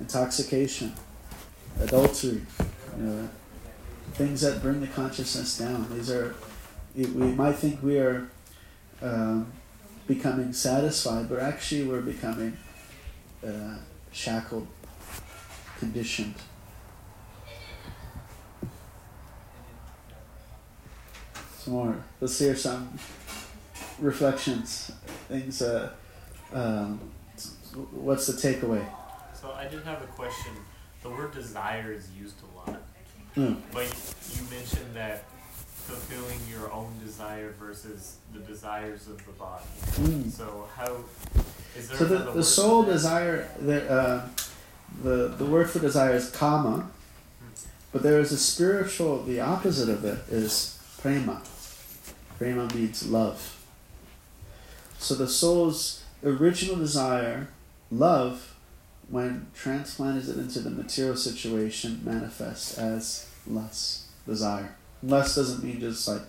intoxication, adultery, you know, things that bring the consciousness down. These are we might think we are um, becoming satisfied, but actually we're becoming uh, shackled, conditioned. Some more. Let's hear some reflections, things. Uh, um, what's the takeaway? So I did have a question. The word desire is used a lot, Mm. but you mentioned that fulfilling your own desire versus the desires of the body. Mm. So how is there So the, the soul desire the uh, the the word for desire is kama, but there is a spiritual. The opposite of it is prema. Prema means love. So the soul's original desire, love, when transplanted into the material situation, manifests as lust, desire. Lust doesn't mean just like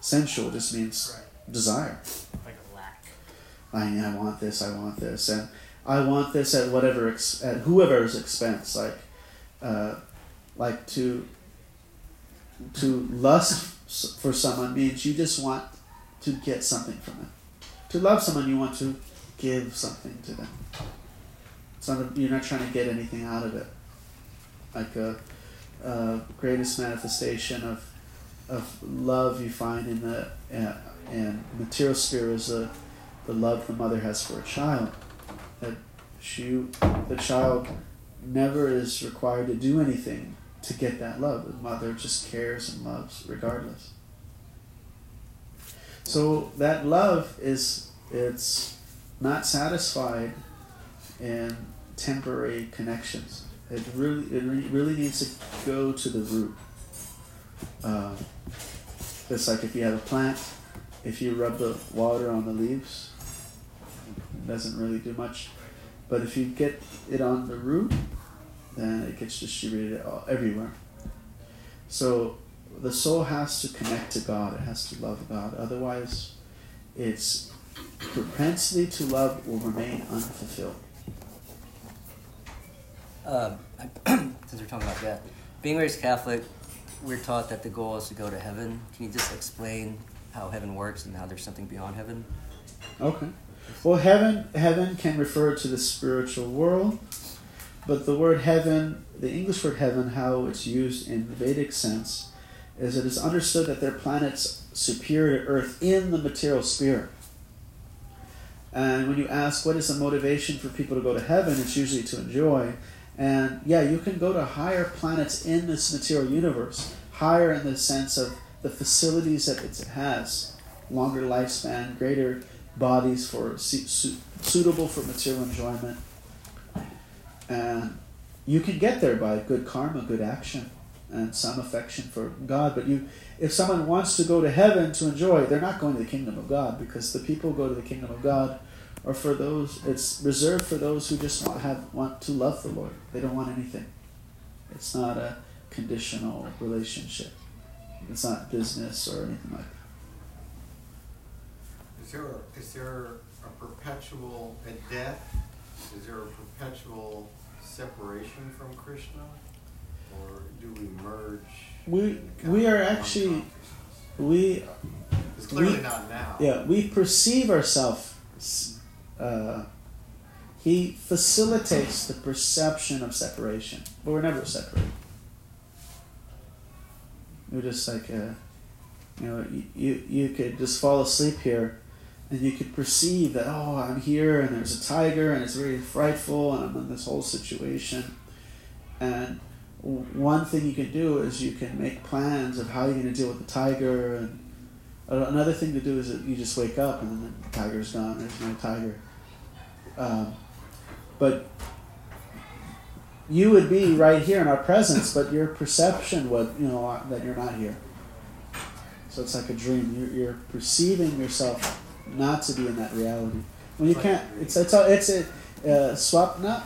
sensual; it just means Right. desire. Like a lack. I, I want this, I want this, and I want this at whatever ex- at whoever's expense. Like, uh, like to to lust for someone means you just want to get something from them. To love someone, you want to give something to them. It's not a, you're not trying to get anything out of it. Like a, a greatest manifestation of of love you find in the in material sphere is the the love the mother has for a child. That she, the child, never is required to do anything to get that love. The mother just cares and loves regardless. So that love is it's not satisfied in temporary connections. It really it re- really needs to go to the root. Um, it's like if you have a plant, if you rub the water on the leaves, it doesn't really do much. But if you get it on the root, then it gets distributed all, everywhere. So the soul has to connect to God. It has to love God. Otherwise, its propensity to love will remain unfulfilled. I, um, [clears throat] since we're talking about that, being raised Catholic, we're taught that the goal is to go to heaven. Can you just explain how heaven works and how there's something beyond heaven? Okay. Well, heaven heaven can refer to the spiritual world, but the word heaven, the English word heaven, how it's used in the Vedic sense, is it is understood that there are planets superior to Earth in the material sphere. And when you ask what is the motivation for people to go to heaven, it's usually to enjoy. And yeah, you can go to higher planets in this material universe, higher in the sense of the facilities that it has, longer lifespan, greater bodies for su- su- suitable for material enjoyment. And you can get there by good karma, good action, and some affection for God. But you, if someone wants to go to heaven to enjoy, they're not going to the kingdom of God because the people who go to the kingdom of God are for those. It's reserved for those who just want have want to love the Lord. They don't want anything. It's not a conditional relationship. It's not business or anything like that. Is there, a- is there a perpetual, at death, is there a perpetual separation from Krishna? Or do we merge? We- we are actually- We It's clearly we- not now. Yeah, we perceive ourselves. Uh, he facilitates the perception of separation, but we're never separated. We're just like, uh, you know, you, you, you could just fall asleep here and you could perceive that, oh, I'm here and there's a tiger and it's very frightful and I'm in this whole situation. And one thing you can do is you can make plans of how you're going to deal with the tiger and uh, Another thing to do is that you just wake up and the tiger's gone. There's no tiger. Um, but you would be right here in our presence, but your perception would, you know, that you're not here. So it's like a dream. You're, you're perceiving yourself not to be in that reality. When you can't, it's it's a, it's a uh, swapna.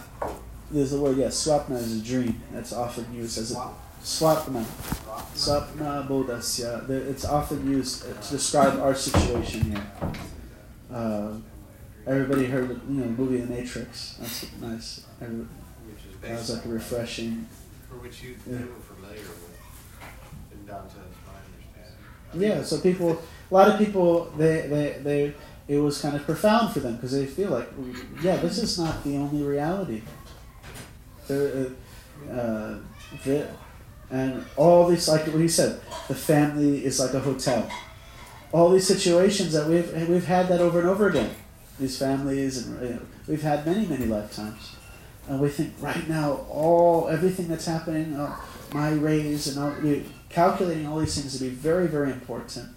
There's the word yes. Swapna is a dream. That's often used as a swapna. Swapna bodhasya. It's often used to describe our situation here. Uh, everybody heard of, you know the movie The Matrix. That's nice. Every, Which is that was like a refreshing. For which you, Yeah. were familiar with, in Dante's. Yeah, so people, a lot of people, they, they, they, it was kind of profound for them because they feel like, yeah, this is not the only reality. There, uh, uh, the, and all these, like what he said, the family is like a hotel. all these situations that we've we've had that over and over again. These families, and you know, we've had many many lifetimes, and we think right now all everything that's happening, uh, my raise, and all, we calculating all these things to be very very important.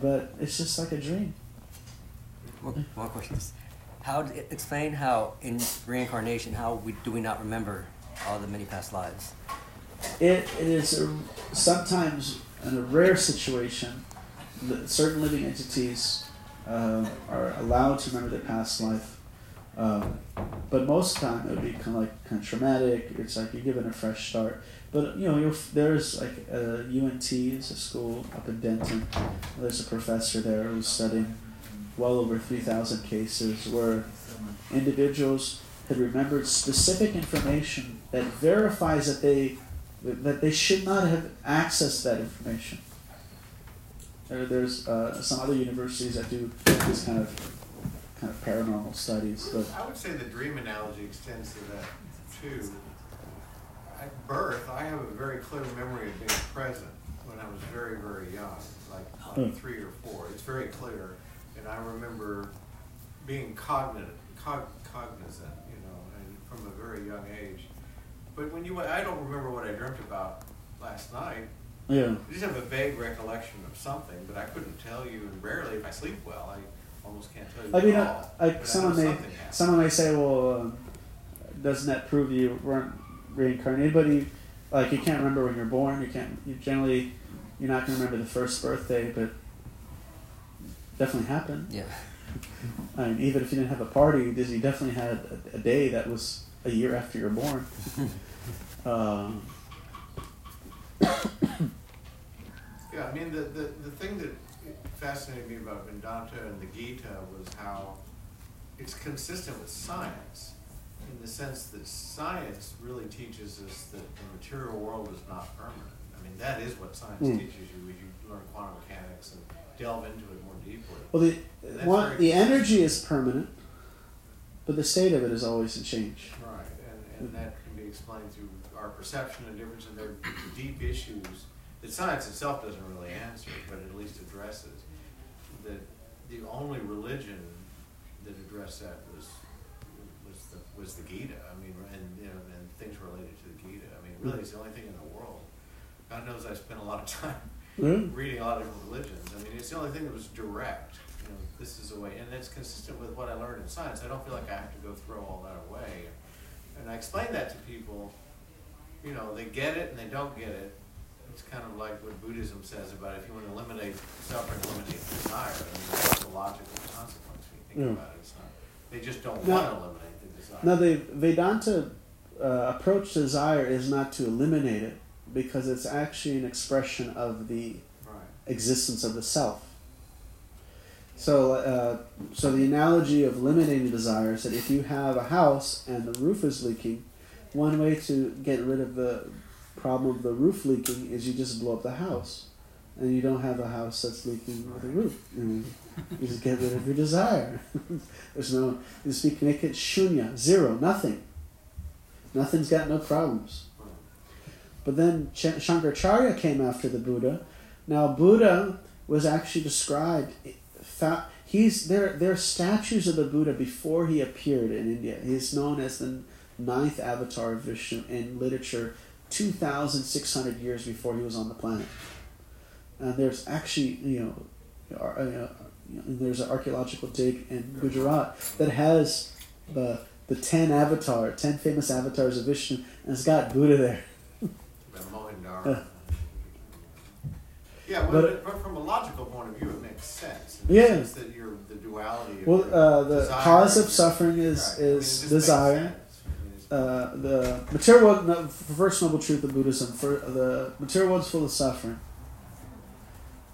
But it's just like a dream. One, one question how explain how in reincarnation how we do we not remember all the many past lives? It, it is a, sometimes in a rare situation that certain living entities um, are allowed to remember their past life. Um, but most of the time it would be kind of like kind of traumatic. It's like you're given a fresh start. But you know, there's like a UNT is a school up in Denton. There's a professor there who's studying well over three thousand cases where individuals had remembered specific information that verifies that they that they should not have accessed that information. There, there's uh, some other universities that do these kind of kind of paranormal studies, but I would say the dream analogy extends to that too. At birth, I have a very clear memory of being present when I was very, very young, like, Hmm. like three or four. It's very clear, and I remember being cognizant, cog, cognizant, you know, and from a very young age. But when you, I don't remember what I dreamt about last night. Yeah. I just have a vague recollection of something, but I couldn't tell you. And rarely, if I sleep well, I almost can't tell you I mean, at uh, all. like But I someone know may happened. someone may say, well, um, doesn't that prove you weren't reincarnated? But you, like, you can't remember when you're born. You can't. You generally, you're not going to remember the first birthday, but definitely happened. Yeah. [laughs] I mean, even if you didn't have a party, you just- you definitely had a, a day that was a year after you were born. [laughs] um, Yeah, I mean, the, the, the thing that fascinated me about Vedanta and the Gita was how it's consistent with science in the sense that science really teaches us that the material world is not permanent. I mean, that is what science Hmm. teaches you as you learn quantum mechanics and delve into it more deeply. well, the the energy is permanent, but the state of it is always in change. Right, and, and that can be explained through our perception and difference, and there are deep issues that science itself doesn't really answer, but at least addresses. That the only religion that addressed that was, was the, was the Gita, I mean, and, you know, and things related to the Gita, I mean, really, it's the only thing in the world. God knows I spent a lot of time Yeah. reading a lot of different religions. I mean, it's the only thing that was direct. You know, this is a way, and it's consistent with what I learned in science. I don't feel like I have to go throw all that away. And I explain that to people. You know, they get it and they don't get it. It's kind of like what Buddhism says about if you want to eliminate suffering, eliminate desire. I mean, that's the logical consequence when you think Yeah. about it. It's not, they just don't Now- want to eliminate the desire. Now, the Vedanta uh, approach to desire is not to eliminate it because it's actually an expression of the right. existence of the self. So, uh, so the analogy of eliminating desire is that if you have a house and the roof is leaking, one way to get rid of the problem of the roof leaking is you just blow up the house, and you don't have a house that's leaking with a roof. You, know, you just get rid of your desire. [laughs] There's no you speak make it shunya zero nothing. Nothing's got no problems. But then Ch- Shankaracharya came after the Buddha. Now Buddha was actually described. He's there. There are statues of the Buddha before he appeared in India. He's known as the ninth avatar of Vishnu in literature, two thousand six hundred years before he was on the planet. And there's actually you know, uh, you know, there's an archaeological dig in Gujarat that has the the ten avatar, ten famous avatars of Vishnu, and it's got Buddha there. Uh. Yeah, well, But- but, from a logical point of view, it makes sense. Yeah. sense that you're the duality of Well, uh, the cause of suffering is Right. I mean, it is just makes desire. sense. I mean, it's- Uh, the material world, no, first noble truth of Buddhism, for the material world's full of suffering.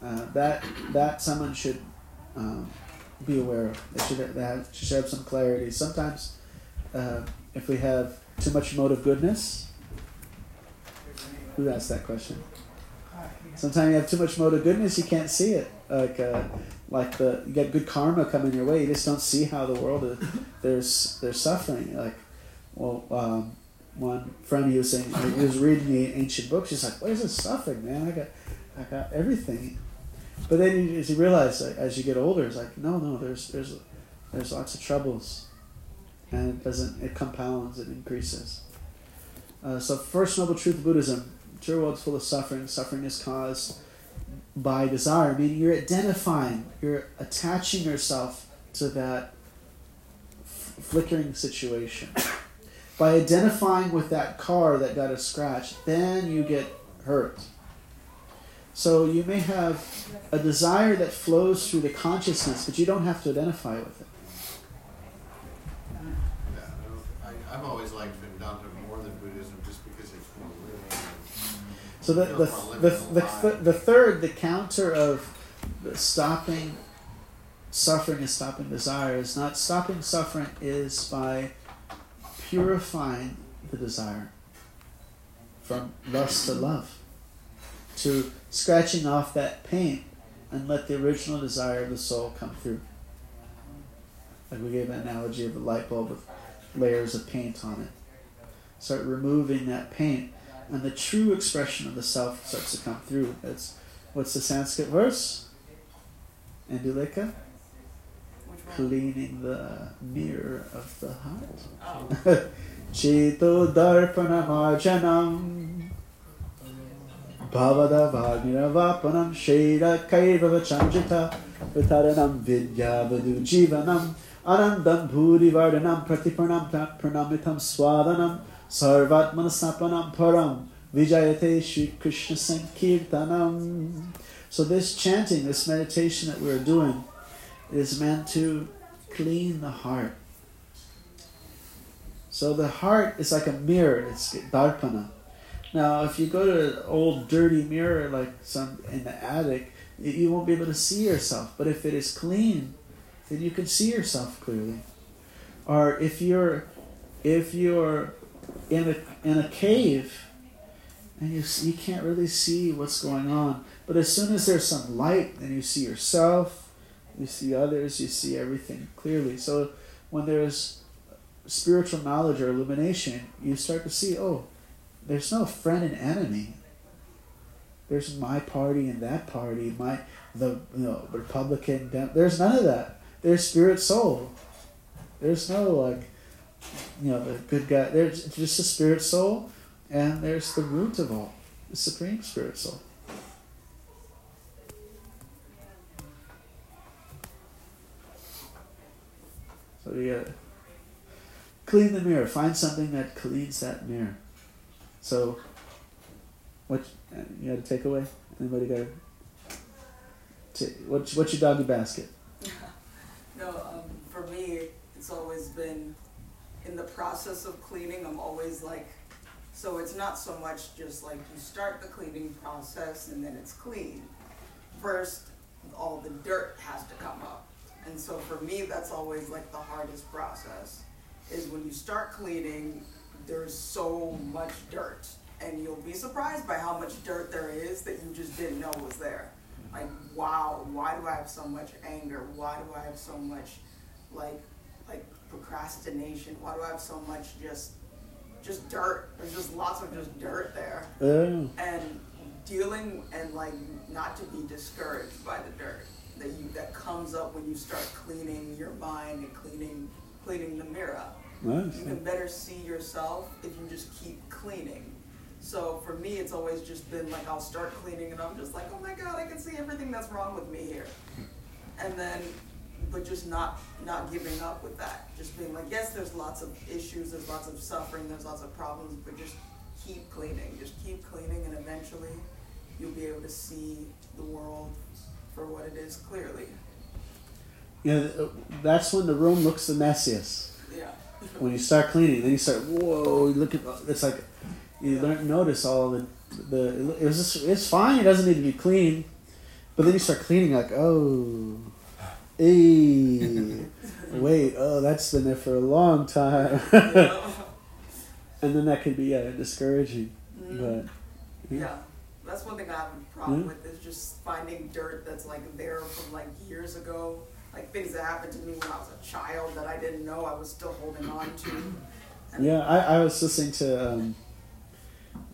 Uh, that that someone should um, be aware of. They should they have, should have some clarity. Sometimes, uh, if we have too much motive goodness, who asked that question? Sometimes you have too much motive goodness, you can't see it. Like uh, like the you get good karma coming your way, you just don't see how the world is. There's there's suffering. Like well, um, one friend he was saying he was reading the ancient books. He's like, "What is this suffering, man? I got, I got everything." But then as you realize, like, as you get older, it's like no, no. There's there's there's lots of troubles, and it doesn't. It compounds. It increases. Uh, so first noble truth of Buddhism: material world is full of suffering. Suffering is caused by desire, meaning you're identifying, you're attaching yourself to that flickering situation. By identifying with that car that got a scratch, then you get hurt. So you may have a desire that flows through the consciousness, but you don't have to identify with it. Yeah, I, I've always liked Vedanta more than Buddhism just because it's more living. So the, the, the, the, the, the third, the counter of the stopping suffering and stopping desire is not stopping suffering is by purifying the desire from lust to love to scratching off that paint and let the original desire of the soul come through. Like we gave an analogy of a light bulb with layers of paint on it. Start removing that paint and the true expression of the self starts to come through. It's what's the Sanskrit verse? Andulika? Cleaning the mirror of the heart. Oh. [laughs] Chito darpana marjanam Bhavada vagniravapanam Sheda kaiva vachanjita Vitaranam vidya vadu jivanam. Anandam bhuri vardhanam Pratiparnam pranamitam swadanam Sarvatmanasapanam param. Vijayate Shri Krishna Sankirtanam. So this chanting, this meditation that we're doing, is meant to clean the heart. So the heart is like a mirror. It's darpana. Now, if you go to an old dirty mirror like some in the attic, you- won't be able to see yourself. But if it is clean, then you can see yourself clearly. Or if you're if you're in a in a cave and you you can't really see what's going on, but as soon as there's some light, then you see yourself, you see others, you see everything clearly. So when there's spiritual knowledge or illumination, you start to see, oh, there's no friend and enemy. There's my party and that party, my the you know Republican. Dem- There's none of that. There's spirit soul. There's no like, you know, the good guy. There's just a spirit soul, and there's the root of all, the supreme spirit soul. So you gotta clean the mirror. Find something that cleans that mirror. So, what you got a takeaway? Anybody got? a ta- What what's your doggy basket? [laughs] No, um, for me, it's always been in the process of cleaning. I'm always like, so it's not so much just like you start the cleaning process and then it's clean. First, all the dirt has to come up, and so for me, that's always like the hardest process. Is when you start cleaning, there's so much dirt, and you'll be surprised by how much dirt there is that you just didn't know was there. Like wow why do i have so much anger? Why do i have so much like like procrastination? Why do i have so much just just dirt? There's just lots of just dirt there. And dealing and like not to be discouraged by the dirt that you that comes up when you start cleaning your mind and cleaning cleaning the mirror nice. you can better see yourself if you just keep cleaning. So for me, it's always just been like I'll start cleaning and I'm just like, oh my god, I can see everything that's wrong with me here. And then, but just not not giving up with that. Just being like, yes, there's lots of issues, there's lots of suffering, there's lots of problems, but just keep cleaning. Just keep cleaning, and eventually, you'll be able to see the world for what it is clearly. Yeah, that's when the room looks the messiest. Yeah. When you start cleaning, then you start. Whoa! You look at it's like you don't notice all the the. It was just, it's fine. It doesn't need to be clean, but then you start cleaning like oh, hey, [laughs] wait, oh that's been there for a long time, [laughs] and then that could be yeah discouraging. Mhm. But Yeah, that's one thing I have a problem Yeah. with is just finding dirt that's like there from like years ago, like things that happened to me when I was a child that I didn't know I was still holding on to. And Yeah, I, I was listening to um,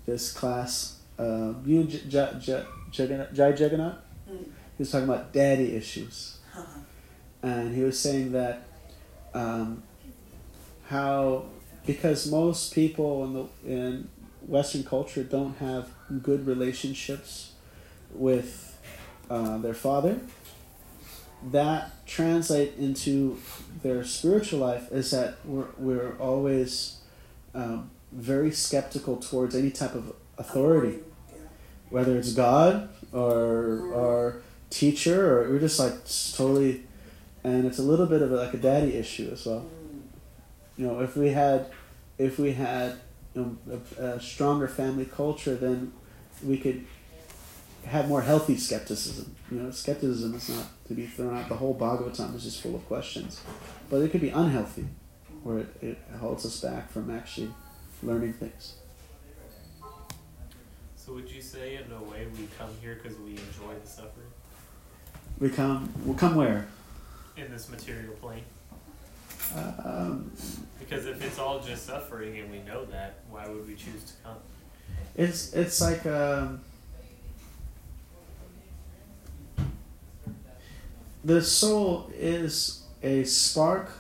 this class. Uh, you J- J- J- Jagannath, Jai Jagannath? Mm. was talking about daddy issues, and he was saying that um, how because most people in the in Western culture don't have good relationships with uh, their father. That translate into their spiritual life is that we're, we're always um, very skeptical towards any type of authority, whether it's God or or teacher or we're just like totally, and it's a little bit of like a daddy issue as well. You know, if we had, if we had you know, a, a stronger family culture, then we could have more healthy skepticism. You know, skepticism is not to be thrown out. The whole Bhagavatam is just full of questions, but it could be unhealthy, where it, it holds us back from actually learning things. So would you say, in a way, we come here because we enjoy the suffering We come, we'll come where? in this material plane? Um, Because if it's all just suffering and we know that, why would we choose to come? it's it's like um, the soul is a spark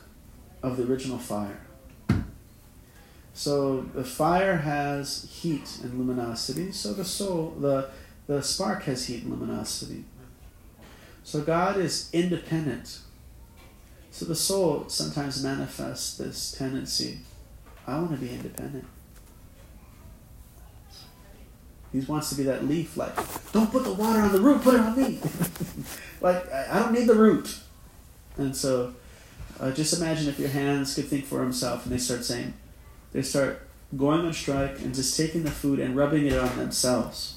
of the original fire. So the fire has heat and luminosity. So the soul, the the spark has heat and luminosity. So God is independent. So the soul sometimes manifests this tendency. I want to be independent. He wants to be that leaf, like, don't put the water on the root, put it on me. [laughs] like, I, don't need the root. And so, uh, just imagine if your hands could think for themselves and they start saying, they start going on strike and just taking the food and rubbing it on themselves.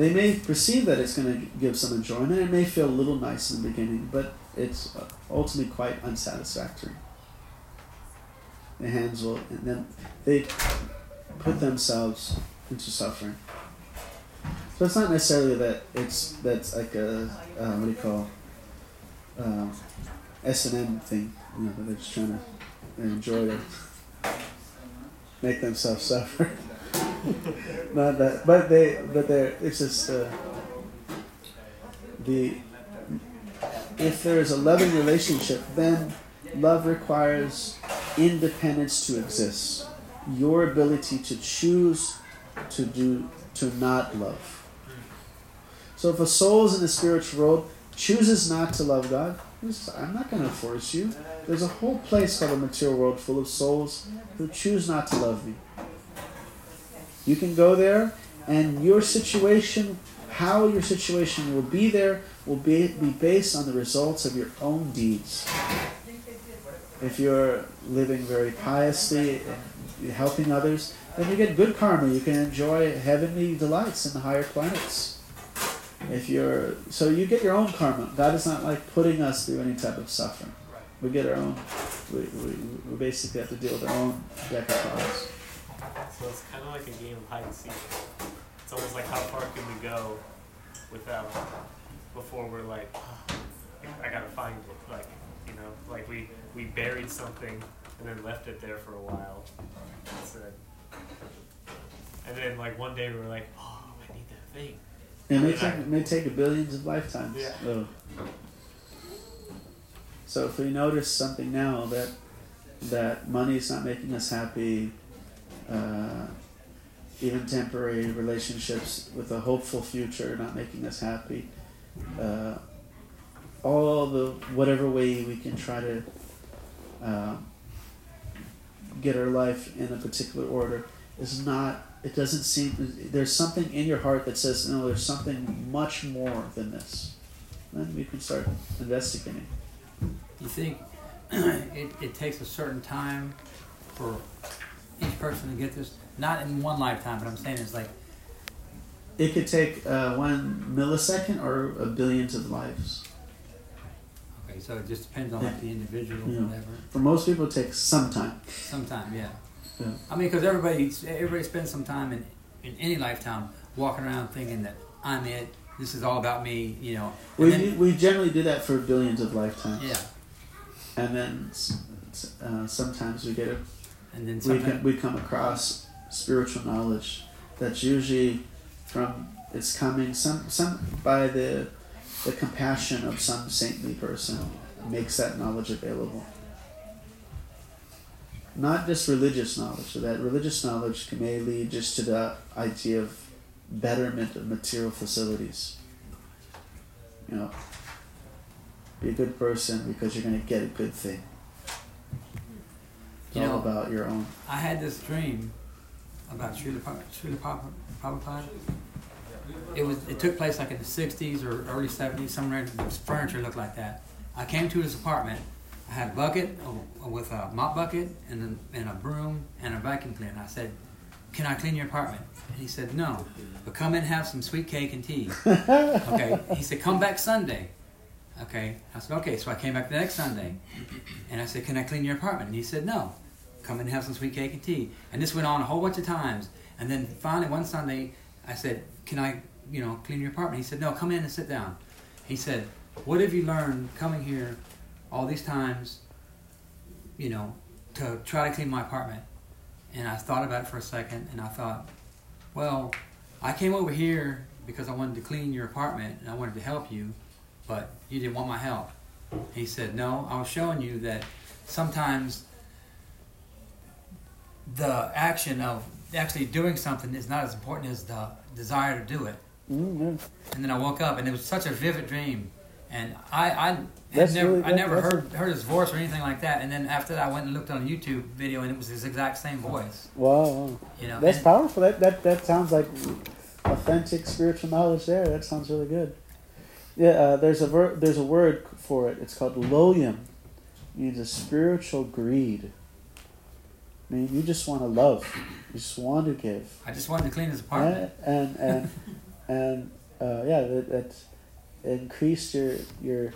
They may perceive that it's going to give some enjoyment. It may feel a little nice in the beginning, but it's uh, ultimately quite unsatisfactory. The hands will, and then they put themselves into suffering. So it's not necessarily that it's that's like a uh, what do you call uh, S and M thing. You know, they're just trying to enjoy it, [laughs] make themselves suffer. [laughs] not that, but they, but they, it's just uh, the if there is a loving relationship, then love requires independence to exist your ability to choose to do to not love. So if a soul is in the spiritual world chooses not to love God, I'm not going to force you. There's a whole place called the material world full of souls who choose not to love me. You can go there, and your situation, how your situation will be there, will be, be based on the results of your own deeds. If you're living very piously and helping others, then you get good karma. You can enjoy heavenly delights in the higher planets. If you're so you get your own karma. God is not like putting us through any type of suffering. We get our own. We, we, we basically have to deal with our own deck of cards. So it's kind of like a game of hide and seek. It's almost like how far can we go without before we're like, "Oh, I gotta find it. Like, you know, like we we buried something and then left it there for a while. And said, and then like one day we were like, oh, I need that thing. It may take, it may take billions of lifetimes. Yeah. So, so if we notice something now that that money is not making us happy, uh, even temporary relationships with a hopeful future not making us happy, uh, all the whatever way we can try to uh, get our life in a particular order is not it doesn't seem there's something in your heart that says no there's something much more than this. Then we can start investigating. You think [clears throat] it, it takes a certain time for each person to get this? Not in one lifetime, but I'm saying it's like it could take uh, one millisecond or a billions of lives okay, so it just depends on like the individual, Yeah. whatever. for most people it takes some time Sometime, yeah. Yeah. I mean, because everybody everybody spends some time in in any lifetime walking around thinking that I'm it. This is all about me, you know. And we, then- we generally do that for billions of lifetimes yeah, and then uh, sometimes we get a and then we, can, we come across spiritual knowledge that's usually from it's coming. Some some by the the compassion of some saintly person makes that knowledge available. Not just religious knowledge, so that religious knowledge may lead just to the idea of betterment of material facilities. You know, be a good person because you're going to get a good thing. It's You all know- about your own. I had this dream about Srila Prab- Srila Prab- Prabhupada. It was it took place like in the '60s or early '70s, somewhere. His furniture looked like that. I came to his apartment. I had a bucket uh, with a mop bucket and a, and a broom and a vacuum cleaner. I said, "Can I clean your apartment?" And he said, "No, but come in and have some sweet cake and tea." [laughs] okay. He said, "Come back Sunday." Okay. I said, "Okay." So I came back the next Sunday, and I said, "Can I clean your apartment?" And he said, "No." Come in and have some sweet cake and tea. And this went on a whole bunch of times. And then finally one Sunday, I said, "Can I, you know, clean your apartment?" He said, "No, come in and sit down." He said, "What have you learned coming here all these times, you know, to try to clean my apartment?" And I thought about it for a second, and I thought, "Well, I came over here because I wanted to clean your apartment and I wanted to help you, but you didn't want my help." He said, "No, I was showing you that sometimes." The action of actually doing something is not as important as the desire to do it. Mm, And then I woke up, and it was such a vivid dream, and I I had never really- I never heard heard his voice or anything like that. And then after that, I went and looked on a YouTube video, and it was his exact same voice. Wow. You know, that's and- powerful. That, that that sounds like authentic spiritual knowledge. There, that sounds really good. Yeah, uh, there's a ver- there's a word for it. It's called laulyam. Means a spiritual greed. I mean, you just want to love. You just want to give. I just wanted to clean his apartment. And and [laughs] and uh, yeah, that, that increased your your.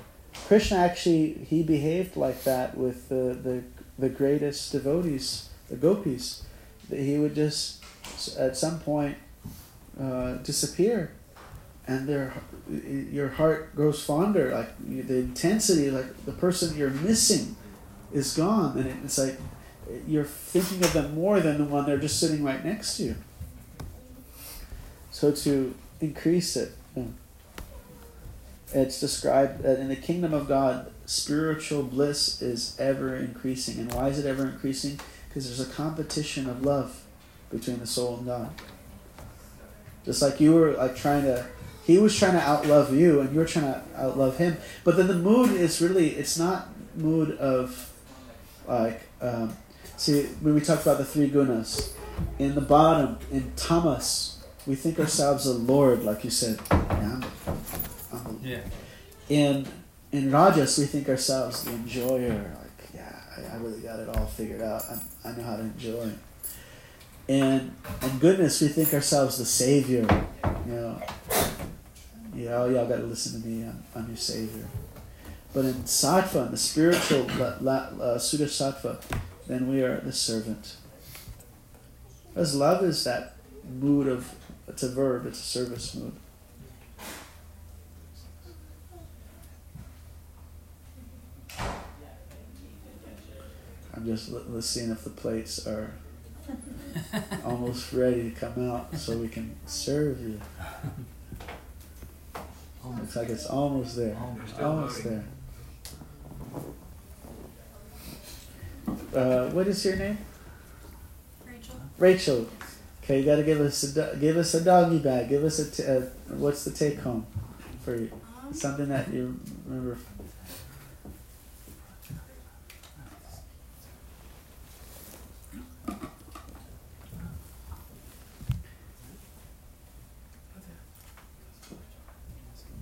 Krishna actually he behaved like that with the the the greatest devotees, the gopis. That he would just at some point uh, disappear, and their your heart grows fonder. Like the intensity, like the person you're missing, is gone, and it's like you're thinking of them more than the one they're just sitting right next to you. So to increase it, it's described that in the kingdom of God, spiritual bliss is ever increasing. And why is it ever increasing? Because there's a competition of love between the soul and God. Just like you were like trying to, he was trying to outlove you, and you were trying to outlove him. But then the mood is really, it's not mood of like um, see when we talk about the three gunas in the bottom in tamas we think ourselves a lord like you said yeah, I'm a, I'm a, Yeah. in in rajas we think ourselves the enjoyer like yeah I, I really got it all figured out. I, I know how to enjoy. And in goodness we think ourselves the savior you know. Yeah oh, y'all got to listen to me I'm, I'm your savior. But in sattva, in the spiritual la, la, uh, Shuddha sattva, then we are the servant. Because love is that mood of, it's a verb, it's a service mood. I'm just li- li- seeing if the plates are [laughs] almost ready to come out so we can serve you. [laughs] Looks like it's almost there. Almost there. Uh, what is your name? Rachel. Rachel. Okay, you got to give us a give us a doggy bag. Give us a t- uh, what's the take home for you? Um, Something that you remember.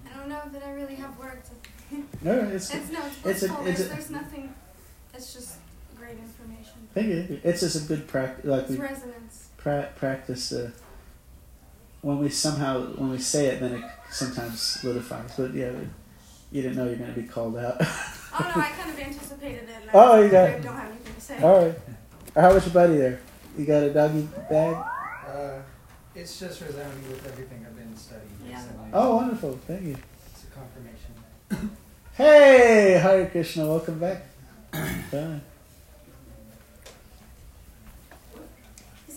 I don't know that I really have words. [laughs] No, it's It's no, it's it's a- it's a- There's, nothing. It's just information. thank you. It's just a good practice. Like It's we resonance. pra- practice uh, when we somehow when we say it, then it sometimes solidifies. But yeah, you didn't know you're going to be called out. Oh no, I [laughs] kind of anticipated it. And Oh, you like, got- I don't have anything to say. All right. How was your buddy there? You got a doggy bag? Uh, it's just resounding with everything I've been studying. Yeah. recently. Oh, wonderful. Thank you. It's a confirmation. Hey, Hare Krishna, welcome back. [clears throat] Bye.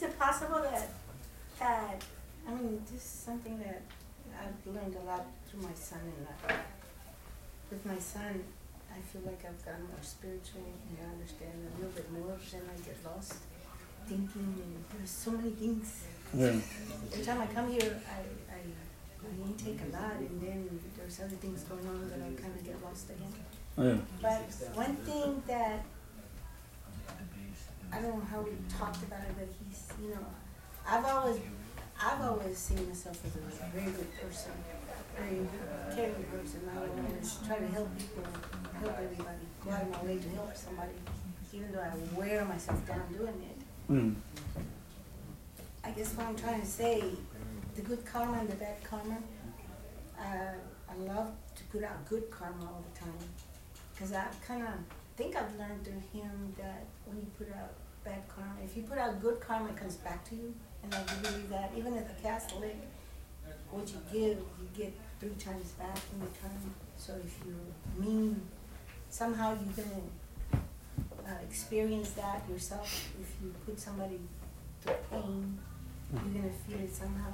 It possible that, that, I mean, this is something that I've learned a lot through my son and that. With my son, I feel like I've gotten more spiritual and I understand a little bit more. Then I get lost thinking and there's so many things. Yeah. Every time I come here, I, I, I intake a lot and then there's other things going on that I kind of get lost again. Yeah. But one thing that I don't know how we talked about it, but he's you know, I've always I've always seen myself as a very good person, very caring person. I always try to help people, help everybody, go out of my way to help somebody, even though I wear myself down doing it. Mm. I guess what I'm trying to say, the good karma and the bad karma, uh, I love to put out good karma all the time. Because I kind of think I've learned through him that when you put out bad karma, if you put out good karma, it comes back to you. And I believe that even as a Catholic, what you give, you get three times back in return. So if you're mean, somehow you're going to uh, experience that yourself. If you put somebody through pain, you're gonna feel it somehow.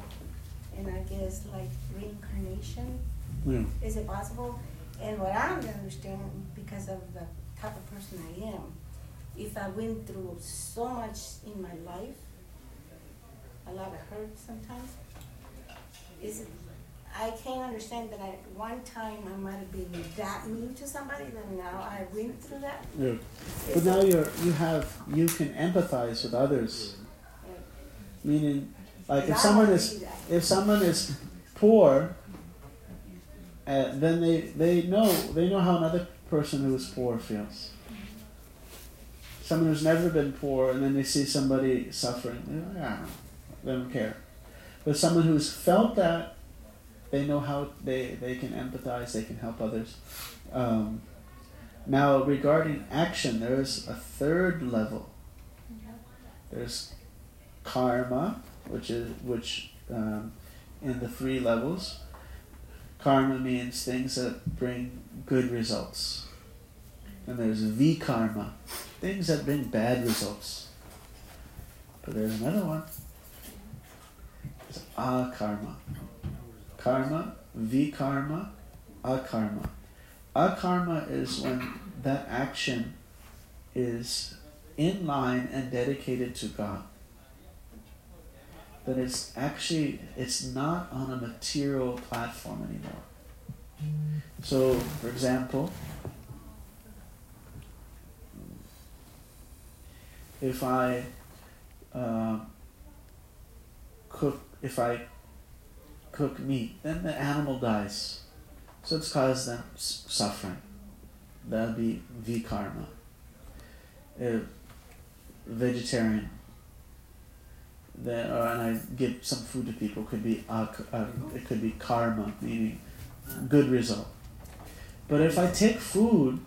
And I guess like reincarnation, Yeah. is it possible? And what I don't understand, because of the type of person I am, if I went through so much in my life, a lot of hurt sometimes, is I can't understand that at one time I might have been that mean to somebody, that now I went through that. Yeah. But now you're you have you can empathize with others. Meaning, like if someone is if someone is poor, uh, then they they know they know how another person who is poor feels. Someone who's never been poor, and then they see somebody suffering, they're like, ah, they don't care. But someone who's felt that, they know how they, they can empathize, they can help others. Um, now, regarding action, there is a third level. There's karma, which is which um, in the three levels. Karma means things that bring good results, and there's vikarma, things that bring bad results. But there's another one. It's akarma. Karma, Karma, vikarma, akarma. Akarma is when that action is in line and dedicated to God. That it's actually it's not on a material platform anymore. So, for example, if I uh, cook, if I cook meat, then the animal dies, so it's caused them suffering. That'd be vikarma. If vegetarian, then or, and I give some food to people could be ak- uh, it could be karma, meaning good result. But if I take food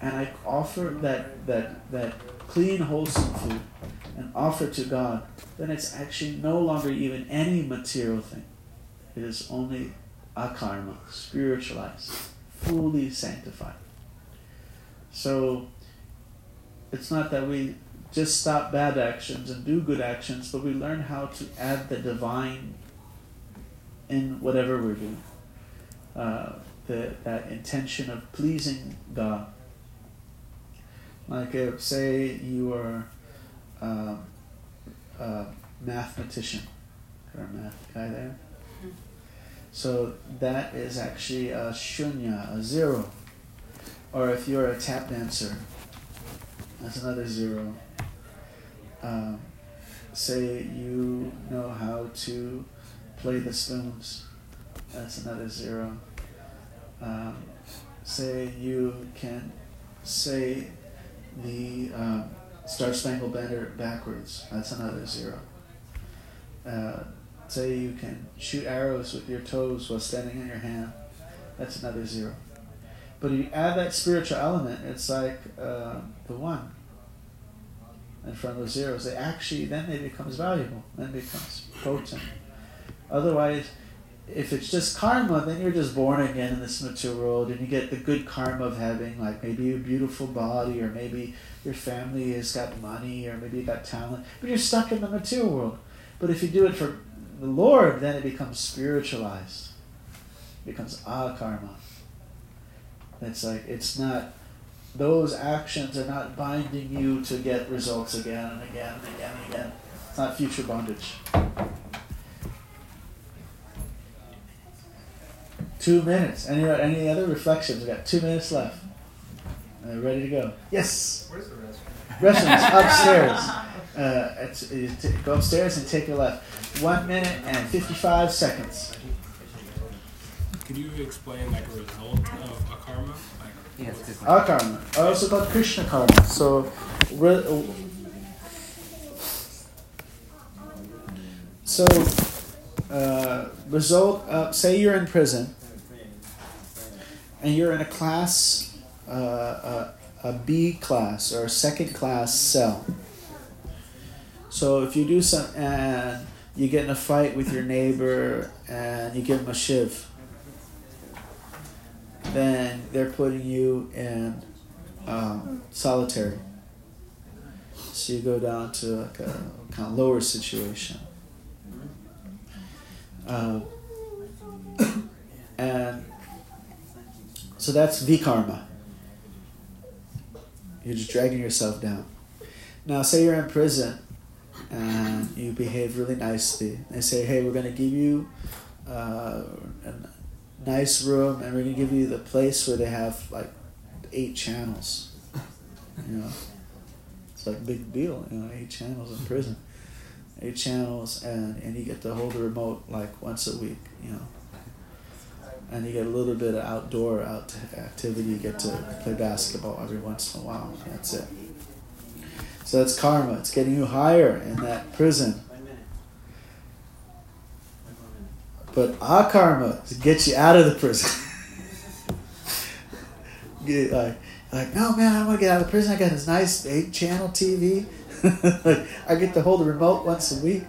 and I offer that that that clean, wholesome food and offer to God, then it's actually no longer even any material thing. It is only akarma, spiritualized, fully sanctified. So it's not that we just stop bad actions and do good actions, but we learn how to add the divine in whatever we're doing. Uh, the, that intention of pleasing God. Like if, say you are um, a mathematician, or a math guy there. So that is actually a shunya, a zero. Or if you're a tap dancer, that's another zero. Um, say you know how to play the spoons, that's another zero. Um, say you can say the um, Star Spangled Banner backwards, that's another zero. Uh, say you can shoot arrows with your toes while standing on your hand, that's another zero. But if you add that spiritual element, it's like uh, the one in front of those zeros. They actually then they becomes valuable, then becomes potent. Otherwise, if it's just karma, then you're just born again in this material world, and you get the good karma of having like maybe a beautiful body, or maybe your family has got money, or maybe you got talent, but you're stuck in the material world. But if you do it for the Lord, then it becomes spiritualized. It becomes karma. It's like it's not those actions are not binding you to get results again and again and again and again. It's not future bondage. Two minutes. Any any other reflections? We got two minutes left. Uh, ready to go. Yes. Where's the restroom? Restrooms [laughs] upstairs. Uh, it's, you t- go upstairs and take your left. One minute and fifty-five seconds. Could you explain like a result of a karma? Like, Yeah, it's a good question. Also called Krishna karma. So, re- so uh, result. Uh, say you're in prison, and you're in a class, uh, a, a B class or a second class cell. So if you do some, and you get in a fight with your neighbor, and you give him a shiv then they're putting you in um, solitary. So you go down to like a kind of lower situation. Um, [coughs] and so that's vikarma. You're just dragging yourself down. Now, say you're in prison and you behave really nicely. They say, hey, we're going to give you uh, an nice room and we're gonna give you the place where they have like eight channels. You know, it's like a big deal. You know, eight channels in prison, eight channels, and and you get to hold the remote like once a week. You know, and you get a little bit of outdoor out activity. You get to play basketball every once in a while. That's it. So that's karma. It's getting you higher in that prison. But karma to get you out of the prison. [laughs] like, like, no man, I want to get out of the prison. I got this nice eight channel TV. [laughs] I get to hold the remote once a week.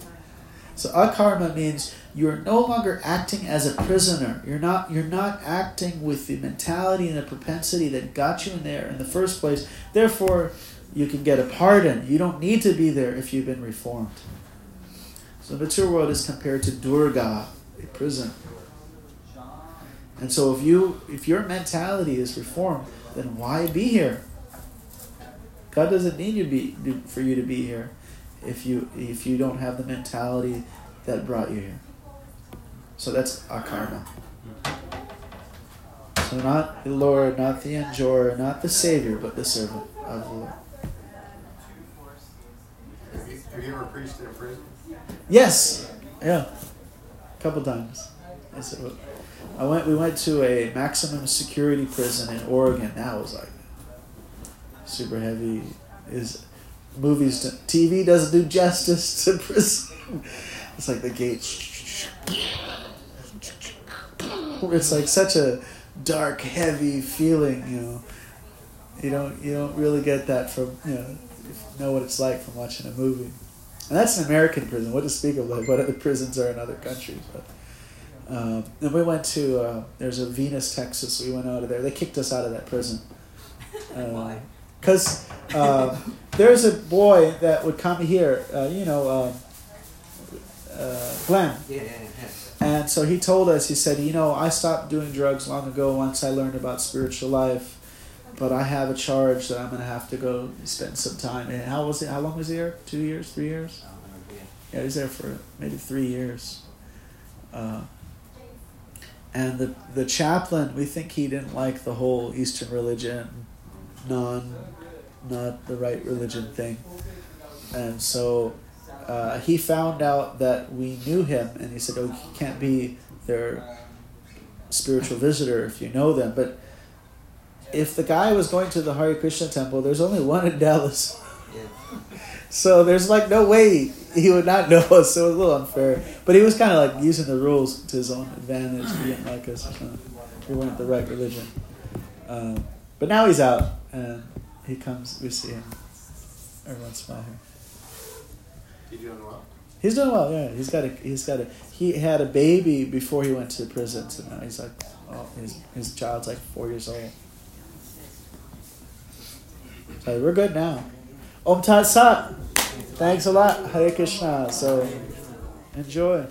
So karma means you're no longer acting as a prisoner. You're not you're not acting with the mentality and the propensity that got you in there in the first place. Therefore, you can get a pardon. You don't need to be there if you've been reformed. So the mature world is compared to Durga, a prison. And so if you if your mentality is reformed, then why be here? God doesn't need you be for you to be here if you if you don't have the mentality that brought you here. So that's akarma. So not the Lord, not the enjoyer, not the Savior, but the servant of the Lord. Have you, have you ever preached in a prison? Yes. Yeah. A couple times. I said, well, I went. We went to a maximum security prison in Oregon. That was like super heavy. Is movies to, TV doesn't do justice to [laughs] prison. It's like the gates. [laughs] It's like such a dark, heavy feeling. You know, you don't you don't really get that from you know know what it's like from watching a movie. And that's an American prison. What to speak of like what other [laughs] prisons are in other countries. But um, and we went to uh, there's a Venus, Texas. We went out of there. They kicked us out of that prison. [laughs] Why? Because uh, there's a boy that would come here. Uh, you know, uh, uh, Glenn. Yeah, yeah, yeah. And so he told us, he said, you know, I stopped doing drugs long ago once I learned about spiritual life, but I have a charge that I'm going to have to go spend some time. And how was it? How long was he there? Two years? Three years? Yeah, he was there for maybe three years. Uh, and the the chaplain, we think he didn't like the whole Eastern religion, non, not the right religion thing, and so uh, he found out that we knew him, and he said, "Oh, you can't be their spiritual visitor if you know them." But if the guy was going to the Hare Krishna temple, there's only one in Dallas. So there's like no way he would not know us. So it was a little unfair. But he was kind of like using the rules to his own advantage. He didn't like us. We weren't the right religion. Um, but now he's out and he comes. We see him every once You doing well? He's doing well. Yeah, he's got a. He's got a. He had a baby before he went to prison. So now he's like, oh, his his child's like four years old. So we're good now. Om Tat Sat. Thanks a lot. Hare Krishna. So enjoy.